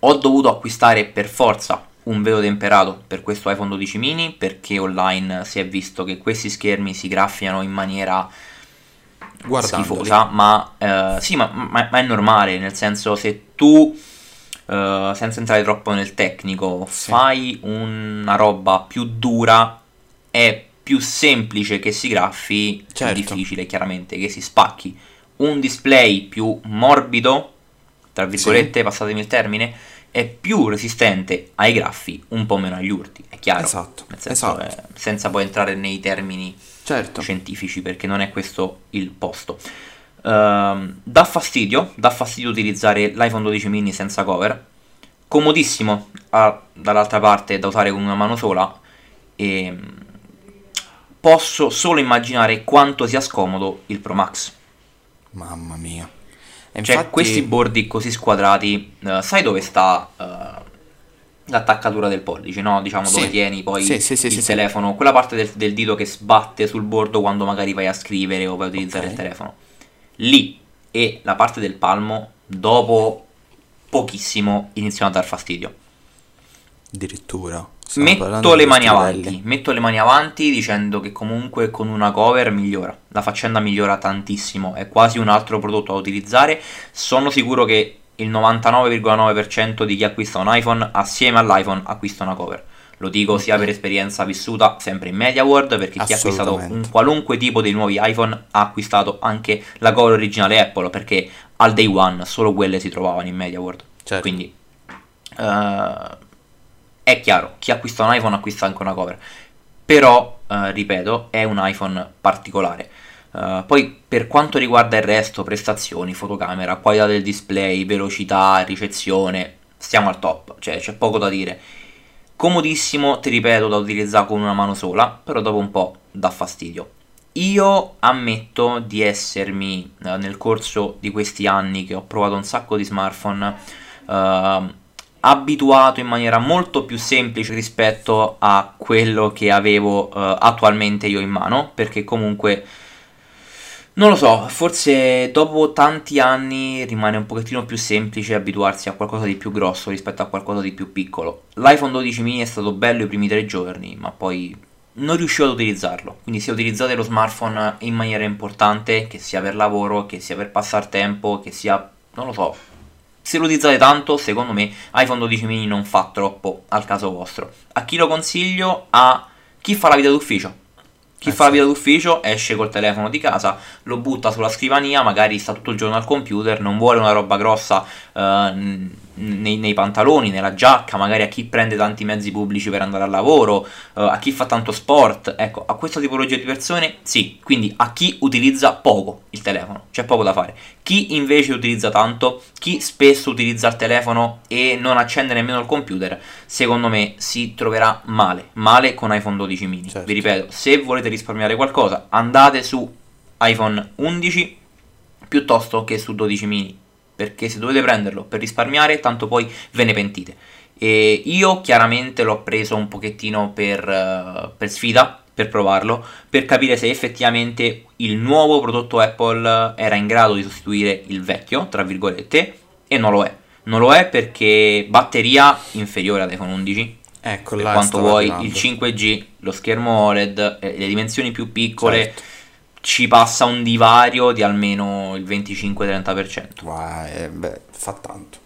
ho dovuto acquistare per forza un velo temperato per questo iPhone 12 mini perché online si è visto che questi schermi si graffiano in maniera Guardandoli. schifosa, ma eh, sì, ma, ma- ma è normale, nel senso se tu uh, senza entrare troppo nel tecnico, sì. fai una roba più dura, è più semplice che si graffi, certo. più difficile chiaramente che si spacchi. Un display più morbido, tra virgolette, sì. passatemi il termine, è più resistente ai graffi, un po' meno agli urti, è chiaro. Esatto. Esatto. Eh, senza poi entrare nei termini certo. scientifici, perché non è questo il posto. Uh, dà fastidio, dà fastidio utilizzare l'iPhone 12 mini senza cover. Comodissimo uh, dall'altra parte da usare con una mano sola. E mm, posso solo immaginare quanto sia scomodo il Pro Max. Mamma mia. E cioè, infatti... questi bordi così squadrati, uh, sai dove sta uh, l'attaccatura del pollice, no? Diciamo sì. dove tieni poi sì, sì, il telefono, quella parte del, del, dito che sbatte sul bordo quando magari vai a scrivere o vai a utilizzare okay. il telefono. Lì e la parte del palmo, dopo pochissimo, iniziano a dar fastidio. Addirittura. Metto le mani avanti, metto le mani avanti dicendo che comunque con una cover migliora, la faccenda migliora tantissimo, è quasi un altro prodotto da utilizzare, sono sicuro che il 99,9% di chi acquista un iPhone assieme all'iPhone acquista una cover. Lo dico sia per esperienza vissuta sempre in MediaWorld perché chi ha acquistato un qualunque tipo dei nuovi iPhone ha acquistato anche la cover originale Apple perché al day one solo quelle si trovavano in MediaWorld. Certo. Quindi uh, è chiaro, chi acquista un iPhone acquista anche una cover, però, eh, ripeto, è un iPhone particolare. Uh, poi per quanto riguarda il resto, prestazioni, fotocamera, qualità del display, velocità, ricezione, stiamo al top, cioè c'è poco da dire. Comodissimo, ti ripeto, da utilizzare con una mano sola, però dopo un po' dà fastidio. Io ammetto di essermi, uh, nel corso di questi anni che ho provato un sacco di smartphone, uh, abituato in maniera molto più semplice rispetto a quello che avevo uh, attualmente io in mano, perché comunque non lo so, forse dopo tanti anni rimane un pochettino più semplice abituarsi a qualcosa di più grosso rispetto a qualcosa di più piccolo. L'iPhone 12 mini è stato bello i primi tre giorni, ma poi non riuscivo ad utilizzarlo. Quindi se utilizzate lo smartphone in maniera importante, che sia per lavoro, che sia per passare tempo, che sia, non lo so, se lo utilizzate tanto, secondo me iPhone 12 mini non fa troppo al caso vostro. A chi lo consiglio? A chi fa la vita d'ufficio. Chi eh fa sì. la vita d'ufficio esce col telefono di casa, lo butta sulla scrivania, magari sta tutto il giorno al computer, non vuole una roba grossa. Uh, nei, nei, pantaloni, nella giacca, magari a chi prende tanti mezzi pubblici per andare al lavoro, uh, a chi fa tanto sport, ecco, a questa tipologia di persone sì, quindi a chi utilizza poco il telefono, c'è poco da fare. Chi invece utilizza tanto, chi spesso utilizza il telefono e non accende nemmeno il computer, secondo me si troverà male, male con iPhone 12 mini. Certo. Vi ripeto, se volete risparmiare qualcosa, andate su iPhone 11 piuttosto che su 12 mini perché se dovete prenderlo per risparmiare, tanto poi ve ne pentite. E io chiaramente l'ho preso un pochettino per, uh, per sfida, per provarlo, per capire se effettivamente il nuovo prodotto Apple era in grado di sostituire il vecchio, tra virgolette, e non lo è. Non lo è perché batteria inferiore ad iPhone 11. Ecco, per quanto vuoi, il 5G, lo schermo OLED, eh, le dimensioni più piccole. Certo ci passa un divario di almeno il 25-30%. Wow, eh, beh, fa tanto.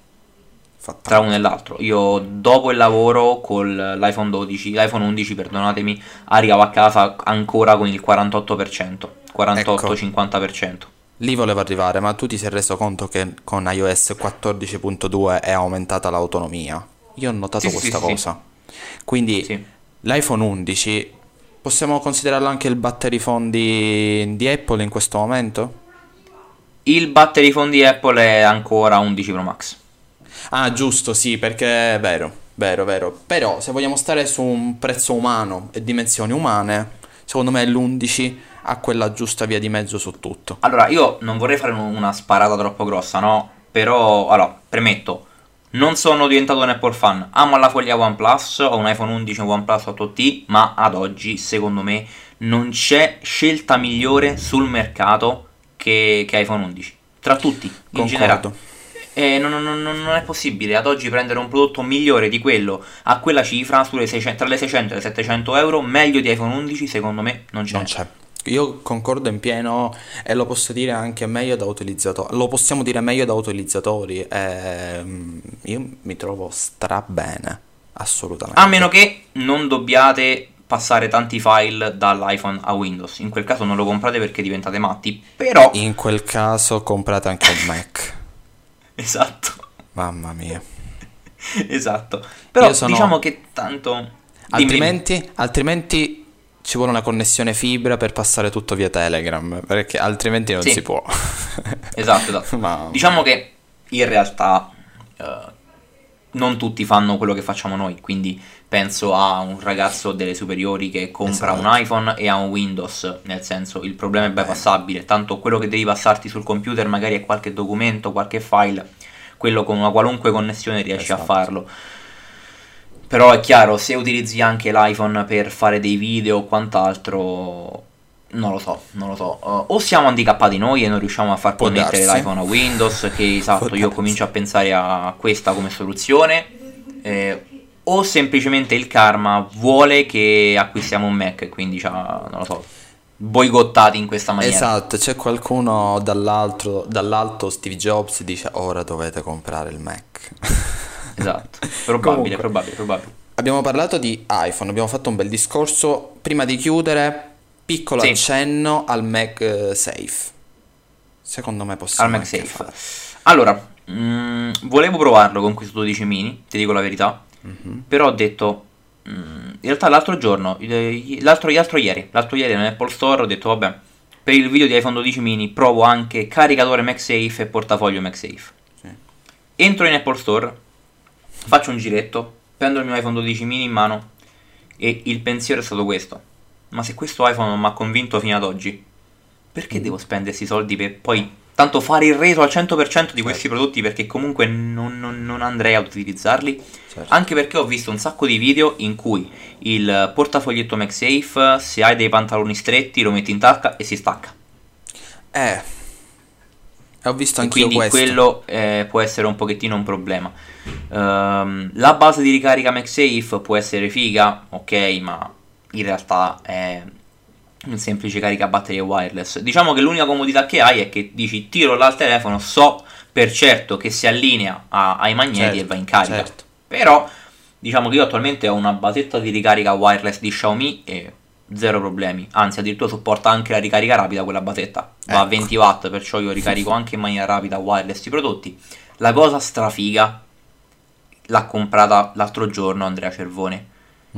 fa tanto. Tra uno e l'altro. Io dopo il lavoro con l'iPhone 12, l'iPhone 11, perdonatemi, arrivavo a casa ancora con il 48%, 48-50%. Ecco. Lì volevo arrivare, ma tu ti sei reso conto che con iOS 14.2 è aumentata l'autonomia? Io ho notato sì, questa sì, cosa. Sì. Quindi l'iPhone 11 Possiamo considerarlo anche il battery phone di, di Apple in questo momento? Il battery phone di Apple è ancora 11 Pro Max. Ah, giusto, sì, perché è vero, vero, vero. Però se vogliamo stare su un prezzo umano e dimensioni umane, secondo me l'11 ha quella giusta via di mezzo su tutto. Allora, io non vorrei fare una sparata troppo grossa, no? Però, allora, premetto, non sono diventato un Apple fan, amo la foglia OnePlus, ho un iPhone 11 e un OnePlus 8T, ma ad oggi secondo me non c'è scelta migliore sul mercato che, che iPhone 11, tra tutti, in Concordo. generale. E non, non, non, è possibile ad oggi prendere un prodotto migliore di quello a quella cifra 600, tra le 600 e le 700 euro, meglio di iPhone 11 secondo me non c'è. Non c'è. Io concordo in pieno e lo posso dire anche meglio da utilizzatori. Lo possiamo dire meglio da utilizzatori. ehm, io mi trovo strabene, assolutamente. A meno che non dobbiate passare tanti file dall'iPhone a Windows. In quel caso non lo comprate perché diventate matti. Però... In quel caso comprate anche un Mac. Esatto. Mamma mia. esatto. Però sono- diciamo che tanto... Altrimenti, altrimenti ci vuole una connessione fibra per passare tutto via Telegram, perché altrimenti non Sì. si può. Esatto, esatto. Ma- Diciamo che in realtà eh, non tutti fanno quello che facciamo noi, quindi penso a un ragazzo delle superiori che compra Esatto. un iPhone e ha un Windows, nel senso il problema è bypassabile, tanto quello che devi passarti sul computer magari è qualche documento, qualche file, quello con una qualunque connessione riesci a Esatto. farlo. Però è chiaro, se utilizzi anche l'iPhone per fare dei video o quant'altro, non lo so, non lo so. Uh, o siamo handicappati noi e non riusciamo a far Può connettere darsi. l'iPhone a Windows, che esatto, Può io darsi. comincio a pensare a questa come soluzione. eh, o semplicemente il karma vuole che acquistiamo un Mac, quindi non lo so, boicottati in questa maniera. Esatto, c'è qualcuno dall'altro, dall'alto Steve Jobs dice ora dovete comprare il Mac. Esatto. Probabile, probabile, probabile. Abbiamo parlato di iPhone, abbiamo fatto un bel discorso. Prima di chiudere, piccolo Sì. accenno al MagSafe. Secondo me possiamo Al MagSafe. Allora, mm, volevo provarlo con questo 12 mini, ti dico la verità. Mhm. Però ho detto, mm, in realtà l'altro giorno, l'altro, l'altro ieri, l'altro ieri nell'Apple Store ho detto, vabbè, per il video di iPhone 12 mini provo anche caricatore MagSafe e portafoglio MagSafe. Sì. Entro in Apple Store, faccio un giretto, prendo il mio iPhone 12 mini in mano e il pensiero è stato questo. Ma se questo iPhone non mi ha convinto fino ad oggi, perché devo spendere questi soldi per poi tanto fare il reso al 100% di questi prodotti perché comunque non, non- non andrei ad utilizzarli? Certo. Anche perché ho visto un sacco di video in cui il portafoglietto MagSafe, se hai dei pantaloni stretti, lo metti in tasca e si stacca. Eh, ho visto E anch'io quindi questo. quello eh, può essere un pochettino un problema. Ehm, la base di ricarica MagSafe può essere figa, ok, ma in realtà è un semplice caricabatterie wireless. Diciamo che l'unica comodità che hai è che dici tiro là al telefono, so per certo che si allinea a- ai magneti e Certo, va in carica. certo. Però diciamo che io attualmente ho una basetta di ricarica wireless di Xiaomi e zero problemi. Anzi, addirittura supporta anche la ricarica rapida quella basetta. Va a Ecco. 20 watt, perciò io ricarico anche in maniera rapida wireless i prodotti. La cosa strafiga l'ha comprata l'altro giorno Andrea Cervone.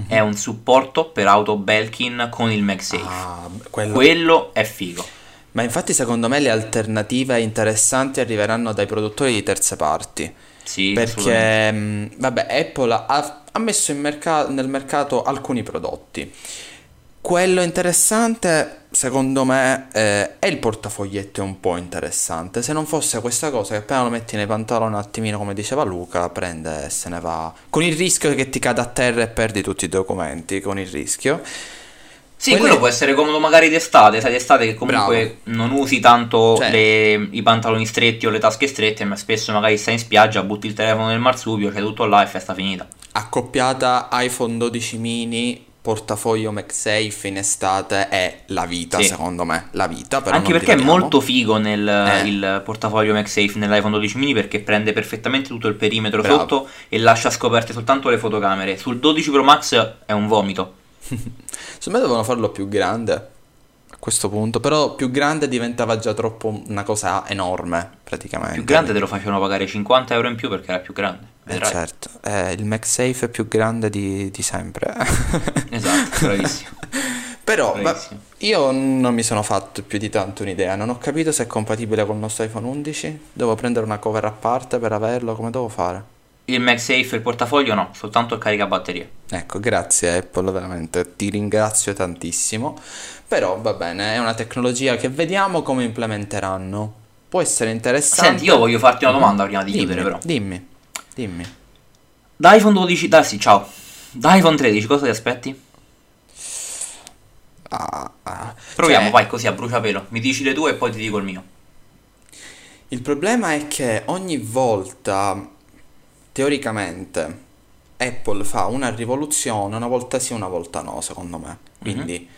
È un supporto per auto Belkin con il MagSafe. Ah, quello- Quello è figo. Ma infatti secondo me le alternative interessanti arriveranno dai produttori di terze parti. Sì. Perché, vabbè, Apple ha, ha messo in merca- nel mercato alcuni prodotti. Quello interessante, secondo me, eh, è il portafoglietto è un po' interessante. Se non fosse questa cosa che appena lo metti nei pantaloni un attimino, come diceva Luca, prende e se ne va. Con il rischio che ti cada a terra e perdi tutti i documenti, con il rischio. Sì, Quelle- quello può essere comodo magari d'estate, sai, d'estate che comunque non usi tanto Cioè- le- i pantaloni stretti o le tasche strette, ma spesso magari stai in spiaggia, butti il telefono nel marsupio, c'è tutto là e festa finita. Accoppiata iPhone 12 mini, portafoglio MagSafe in estate è la vita, Sì. secondo me. La vita, però Anche perché è divaghiamo. molto figo nel Eh. il portafoglio MagSafe nell'iPhone 12 mini perché prende perfettamente tutto il perimetro Bravo. sotto e lascia scoperte soltanto le fotocamere. Sul 12 Pro Max è un vomito. Secondo me dovevano farlo più grande questo punto, però più grande diventava già troppo una cosa enorme, praticamente. Più grande te lo facevano pagare 50 euro in più perché era più grande. Eh, certo, eh, il MagSafe è più grande di, di sempre. Esatto, bravissimo. Però Bravissimo. io non mi sono fatto più di tanto un'idea, non ho capito se è compatibile con il nostro iPhone 11, devo prendere una cover a parte per averlo, come devo fare? Il MagSafe e il portafoglio no, soltanto il caricabatterie. Ecco, grazie Apple, veramente ti ringrazio tantissimo. Però va bene, è una tecnologia che vediamo come implementeranno. Può essere interessante. Senti, io voglio farti una domanda prima di dimmi, chiudere però. Dimmi, dimmi. Da iPhone 12, da sì, ciao. Da iPhone 13 cosa ti aspetti? Ah, ah. Proviamo, Cioè, vai così a bruciapelo. Mi dici le tue e poi ti dico il mio. Il problema è che ogni volta, teoricamente, Apple fa una rivoluzione, una volta sì, una volta no, secondo me. Quindi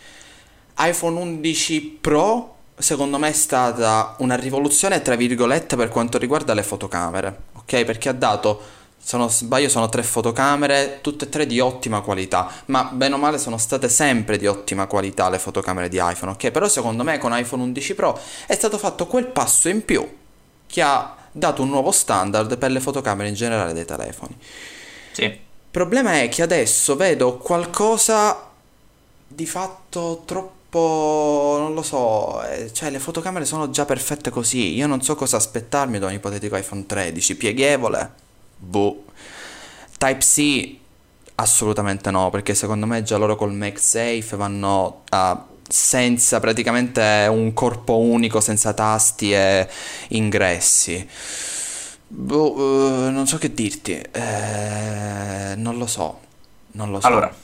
iPhone 11 Pro secondo me è stata una rivoluzione tra virgolette per quanto riguarda le fotocamere, ok? Perché ha dato, se non sbaglio, sono tre fotocamere, tutte e tre di ottima qualità, ma bene o male sono state sempre di ottima qualità le fotocamere di iPhone, ok? Però secondo me con iPhone 11 Pro è stato fatto quel passo in più che ha dato un nuovo standard per le fotocamere in generale dei telefoni. Sì. Il problema è che adesso vedo qualcosa di fatto troppo non lo so, eh, cioè le fotocamere sono già perfette così. Io non so cosa aspettarmi da un ipotetico iPhone 13. Pieghevole? Boh. Type-C? Assolutamente no, perché secondo me già loro col MagSafe vanno a senza praticamente un corpo unico, senza tasti e ingressi. Boh, eh, non so che dirti. Eh, non lo so. Non lo so. Allora,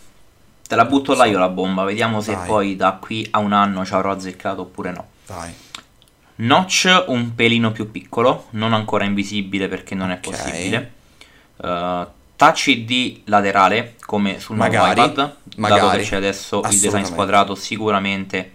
te la butto là io la bomba, vediamo se Vai. poi da qui a un anno ci avrò azzeccato oppure no. Vai. Notch un pelino più piccolo, non ancora invisibile perché non è Ok. possibile. Uh, touch ID laterale come sul nuovo Magari, iPad, dato magari. che c'è adesso il design squadrato, sicuramente,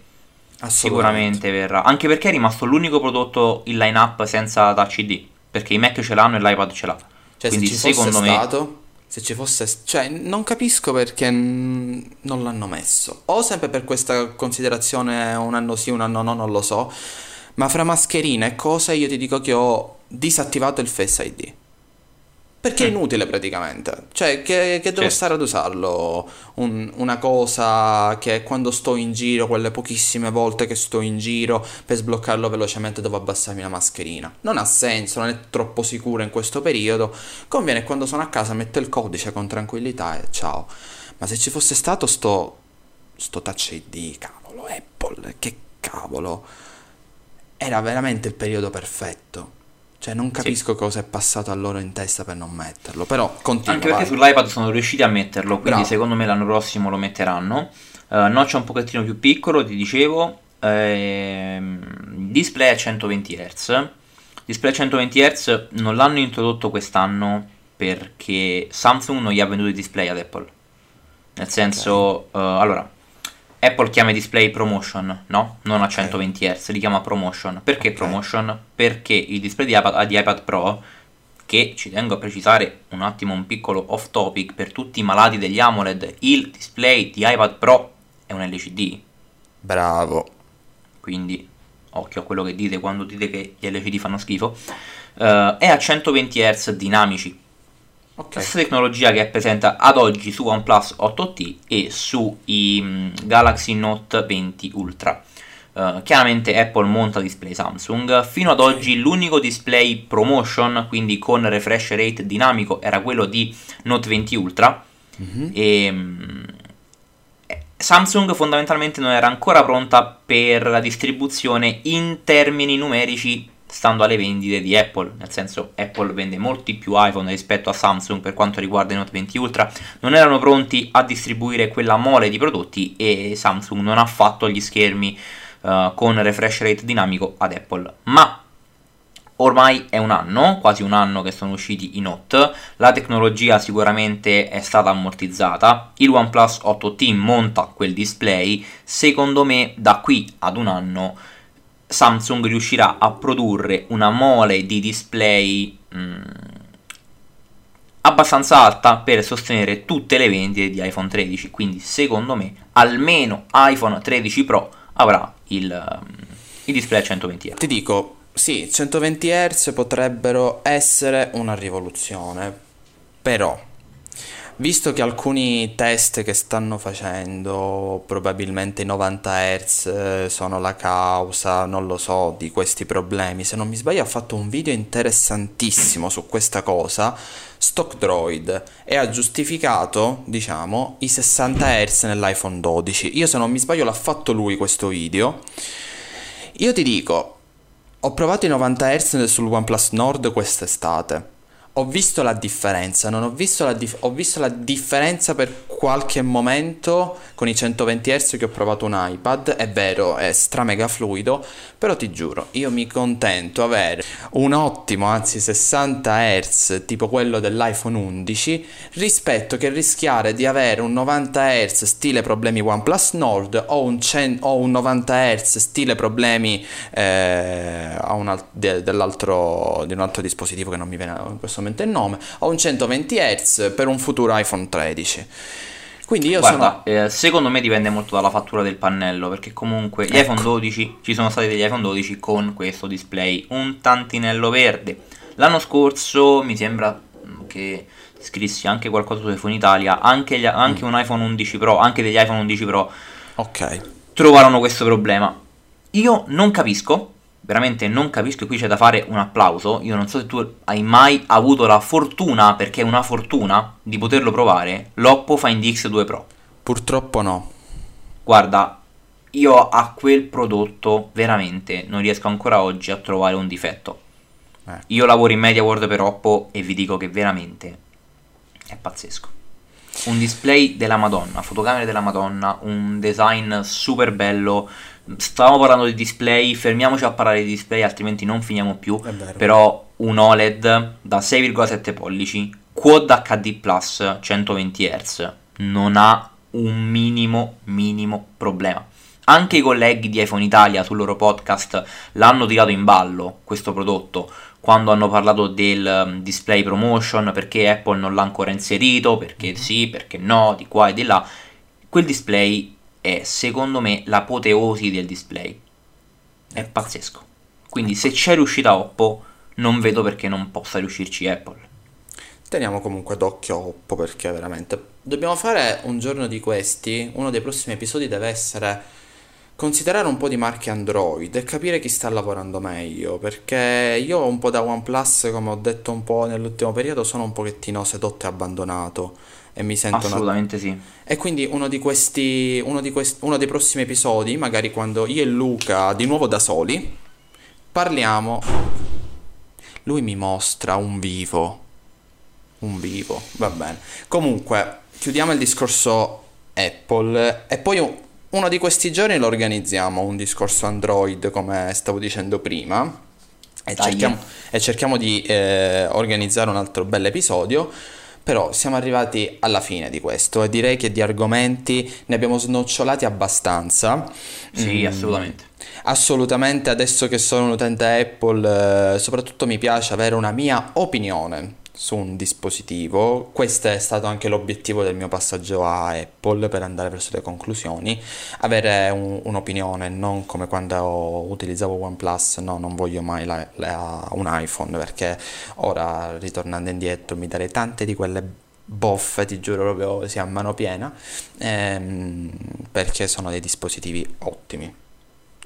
sicuramente verrà. Anche perché è rimasto l'unico prodotto in line-up senza Touch ID, perché i Mac ce l'hanno e l'iPad ce l'ha. Cioè, Quindi se secondo me stato, se ci fosse, cioè, non capisco perché non l'hanno messo. O sempre per questa considerazione un anno sì, un anno no, non lo so. Ma fra mascherine e cose io ti dico che ho disattivato il Face ID. Perché è Mm. inutile praticamente. Cioè, che, che devo Sì. stare ad usarlo? Un- una cosa che quando sto in giro, quelle pochissime volte che sto in giro, per sbloccarlo velocemente devo abbassarmi la mascherina. Non ha senso, non è troppo sicuro in questo periodo. Conviene quando sono a casa metto il codice con tranquillità e ciao. Ma se ci fosse stato sto, sto Touch ID, cavolo, Apple, che cavolo. Era veramente il periodo perfetto. Cioè, non capisco cosa è passato a loro in testa per non metterlo. Però continua. Anche perché vai. sull'iPad sono riusciti a metterlo, quindi Bravo. secondo me l'anno prossimo lo metteranno. Uh, notch un pochettino più piccolo, ti dicevo. Ehm, display a 120 Hz. Display a 120 Hz non l'hanno introdotto quest'anno perché Samsung non gli ha venduto i display ad Apple. Nel senso, uh, allora, Apple chiama i display promotion, no? Non a 120 Hz, li chiama promotion. Perché Ok. promotion? Perché il display di iPad, di iPad Pro, che ci tengo a precisare un attimo un piccolo off topic per tutti i malati degli AMOLED, il display di iPad Pro è un LCD, Bravo. quindi occhio a quello che dite quando dite che gli LCD fanno schifo, Eh, è a 120 Hz dinamici. Ok. Stessa tecnologia che è presente ad oggi su OnePlus 8T e sui mm, Galaxy Note 20 Ultra. Eh, chiaramente Apple monta display Samsung. Fino ad oggi l'unico display promotion, quindi con refresh rate dinamico, era quello di Note 20 Ultra. Mhm. E mm, eh, Samsung fondamentalmente non era ancora pronta per la distribuzione in termini numerici stando alle vendite di Apple, nel senso Apple vende molti più iPhone rispetto a Samsung per quanto riguarda i Note 20 Ultra, non erano pronti a distribuire quella mole di prodotti e Samsung non ha fatto gli schermi eh, con refresh rate dinamico ad Apple, ma Ormai è un anno, quasi un anno che sono usciti i Note, la tecnologia sicuramente è stata ammortizzata, il OnePlus 8T monta quel display, secondo me da qui ad un anno Samsung riuscirà a produrre una mole di display mm, abbastanza alta per sostenere tutte le vendite di iPhone 13, quindi secondo me almeno iPhone 13 Pro avrà il, mm, il display a 120 Hz. Ti dico, sì, 120 Hz potrebbero essere una rivoluzione, però, visto che alcuni test che stanno facendo, probabilmente i 90 Hz eh, sono la causa, non lo so, di questi problemi, se non mi sbaglio ha fatto un video interessantissimo su questa cosa, Stock Droid, e ha giustificato, diciamo, i 60 Hz nell'iPhone 12. Io se non mi sbaglio l'ha fatto lui questo video. Io ti dico, ho provato i 90 Hz sul OnePlus Nord quest'estate. Ho visto la differenza, non ho visto la, dif- ho visto la differenza per qualche momento con i 120 Hz che ho provato un iPad, è vero, è stra mega fluido, però ti giuro, io mi contento avere un ottimo, anzi 60 Hz, tipo quello dell'iPhone 11, rispetto che rischiare di avere un 90 Hz stile problemi OnePlus Nord o un, cen- o un 90 Hz stile problemi eh, al- de- dell'altro, di un altro dispositivo che non mi viene in questo momento il nome, o un 120 Hz per un futuro iPhone 13. Quindi io Guarda, sono... eh, secondo me dipende molto dalla fattura del pannello, perché comunque gli Ecco. iPhone 12 ci sono stati degli iPhone 12 con questo display un tantinello verde. L'anno scorso mi sembra mm, che scrissi anche qualcosa su iPhone Italia, anche, gli- anche un iPhone 11 Pro, anche degli iPhone 11 Pro Ok. trovarono questo problema. Io non capisco, veramente non capisco, e qui c'è da fare un applauso. Io non so se tu hai mai avuto la fortuna, perché è una fortuna, di poterlo provare, l'Oppo Find X2 Pro. Purtroppo no. Guarda, io a quel prodotto veramente non riesco ancora oggi a trovare un difetto. Ecco. Io lavoro in Media World per Oppo e vi dico che veramente è pazzesco. Un display della Madonna, fotocamere della Madonna, un design super bello. Stavamo parlando di display, fermiamoci a parlare di display, altrimenti non finiamo più. Però un OLED da 6,7 pollici, Quad HD Plus 120 Hz, non ha un minimo, minimo problema. Anche i colleghi di iPhone Italia sul loro podcast l'hanno tirato in ballo questo prodotto quando hanno parlato del um, display promotion perché Apple non l'ha ancora inserito, perché sì, perché no, di qua e di là. Quel display è secondo me l'apoteosi del display. È pazzesco. Quindi se c'è riuscita Oppo, non vedo perché non possa riuscirci Apple. Teniamo comunque d'occhio Oppo perché veramente dobbiamo fare un giorno di questi, uno dei prossimi episodi deve essere considerare un po' di marche Android e capire chi sta lavorando meglio, perché io un po' da OnePlus, come ho detto un po' nell'ultimo periodo, sono un pochettino sedotto e abbandonato e mi sento una- Assolutamente sì. E quindi uno di questi, uno di quest- uno dei prossimi episodi, magari quando io e Luca, di nuovo da soli, parliamo, lui mi mostra un vivo, un vivo, va bene. Comunque, chiudiamo il discorso Apple e poi uno di questi giorni lo organizziamo, un discorso Android, come stavo dicendo prima. E cerchiamo, e cerchiamo di eh, organizzare un altro bel episodio. Però siamo arrivati alla fine di questo e direi che di argomenti ne abbiamo snocciolati abbastanza. Sì, Mm, assolutamente. Assolutamente, adesso che sono un utente Apple, eh, soprattutto mi piace avere una mia opinione su un dispositivo. Questo è stato anche l'obiettivo del mio passaggio a Apple per andare verso le conclusioni. Avere un- un'opinione, non come quando utilizzavo OnePlus, no, non voglio mai la- la- un iPhone perché ora ritornando indietro mi darei tante di quelle boffe, ti giuro proprio sia a mano piena, ehm, perché sono dei dispositivi ottimi.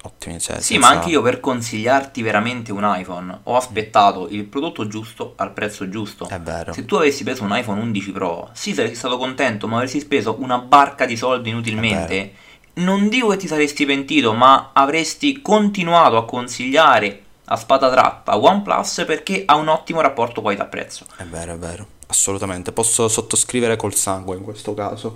Ottimi, cioè, Sì, senza- ma anche io per consigliarti veramente un iPhone ho aspettato il prodotto giusto al prezzo giusto. È vero. Se tu avessi preso un iPhone 11 Pro, sì, saresti stato contento, ma avresti speso una barca di soldi inutilmente. Non dico che ti saresti pentito, ma avresti continuato a consigliare a spada tratta OnePlus perché ha un ottimo rapporto qualità-prezzo. È vero, è vero, assolutamente. Posso sottoscrivere col sangue in questo caso.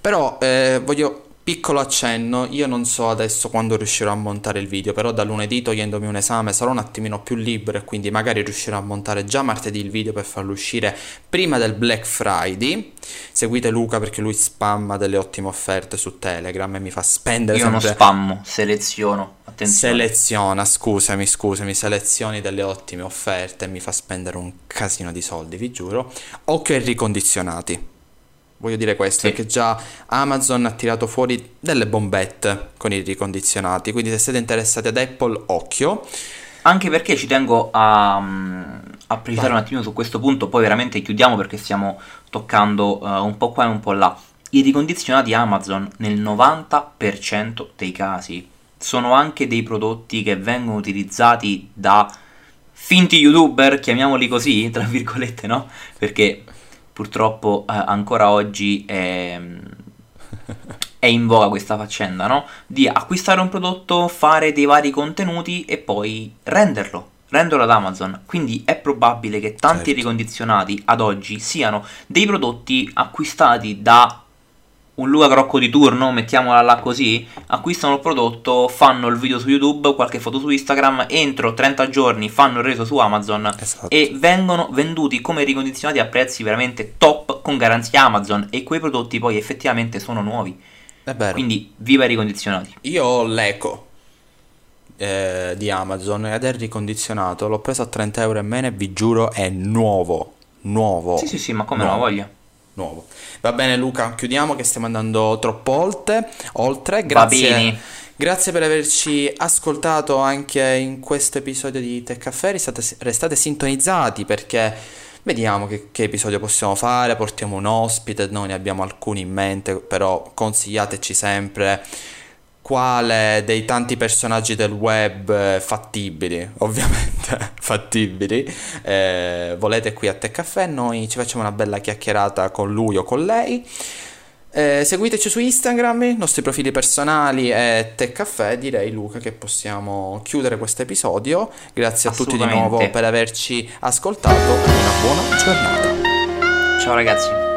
Però eh, voglio piccolo accenno, io non so adesso quando riuscirò a montare il video, però da lunedì togliendomi un esame sarò un attimino più libero e quindi magari riuscirò a montare già martedì il video per farlo uscire prima del Black Friday. Seguite Luca perché lui spamma delle ottime offerte su Telegram e mi fa spendere Io non sempre spammo, seleziono. Attenzione. Seleziona, scusami, scusami, selezioni delle ottime offerte e mi fa spendere un casino di soldi, vi giuro. Occhio ai ricondizionati. Voglio dire questo, Sì. perché già Amazon ha tirato fuori delle bombette con i ricondizionati, quindi se siete interessati ad Apple, occhio. Anche perché ci tengo a, mm, a precisare Vai. un attimino su questo punto, poi veramente chiudiamo perché stiamo toccando eh, un po' qua e un po' là. I ricondizionati Amazon nel 90% dei casi sono anche dei prodotti che vengono utilizzati da finti youtuber, chiamiamoli così, tra virgolette, no? Perché purtroppo eh, ancora oggi è, è in voga questa faccenda, no? Di acquistare un prodotto, fare dei vari contenuti e poi renderlo. rendono ad Amazon, quindi è probabile che tanti Certo. ricondizionati ad oggi siano dei prodotti acquistati da un Luca Crocco di turno, mettiamola là così, acquistano il prodotto, fanno il video su YouTube, qualche foto su Instagram, entro 30 giorni fanno il reso su Amazon Esatto. e vengono venduti come ricondizionati a prezzi veramente top con garanzia Amazon e quei prodotti poi effettivamente sono nuovi. È vero. Quindi viva i ricondizionati. Io ho l'Eco eh, di Amazon ed è ricondizionato. L'ho preso a 30 euro e meno e vi giuro è nuovo. Nuovo. Sì, sì, sì, ma come no, Nuovo. voglia. Nuovo. Va bene Luca, chiudiamo che stiamo andando troppo oltre. oltre. Grazie, grazie per averci ascoltato anche in questo episodio di Tech Caffè. Restate, restate sintonizzati perché vediamo che, che episodio possiamo fare. Portiamo un ospite, noi ne abbiamo alcuni in mente, però consigliateci sempre quale dei tanti personaggi del web eh, fattibili, ovviamente fattibili, eh, volete qui a Tech Caffè, noi ci facciamo una bella chiacchierata con lui o con lei. Eh, seguiteci su Instagram, i nostri profili personali e Tech Caffè, direi Luca che possiamo chiudere questo episodio. Grazie a tutti di nuovo per averci ascoltato una buona giornata. Ciao ragazzi.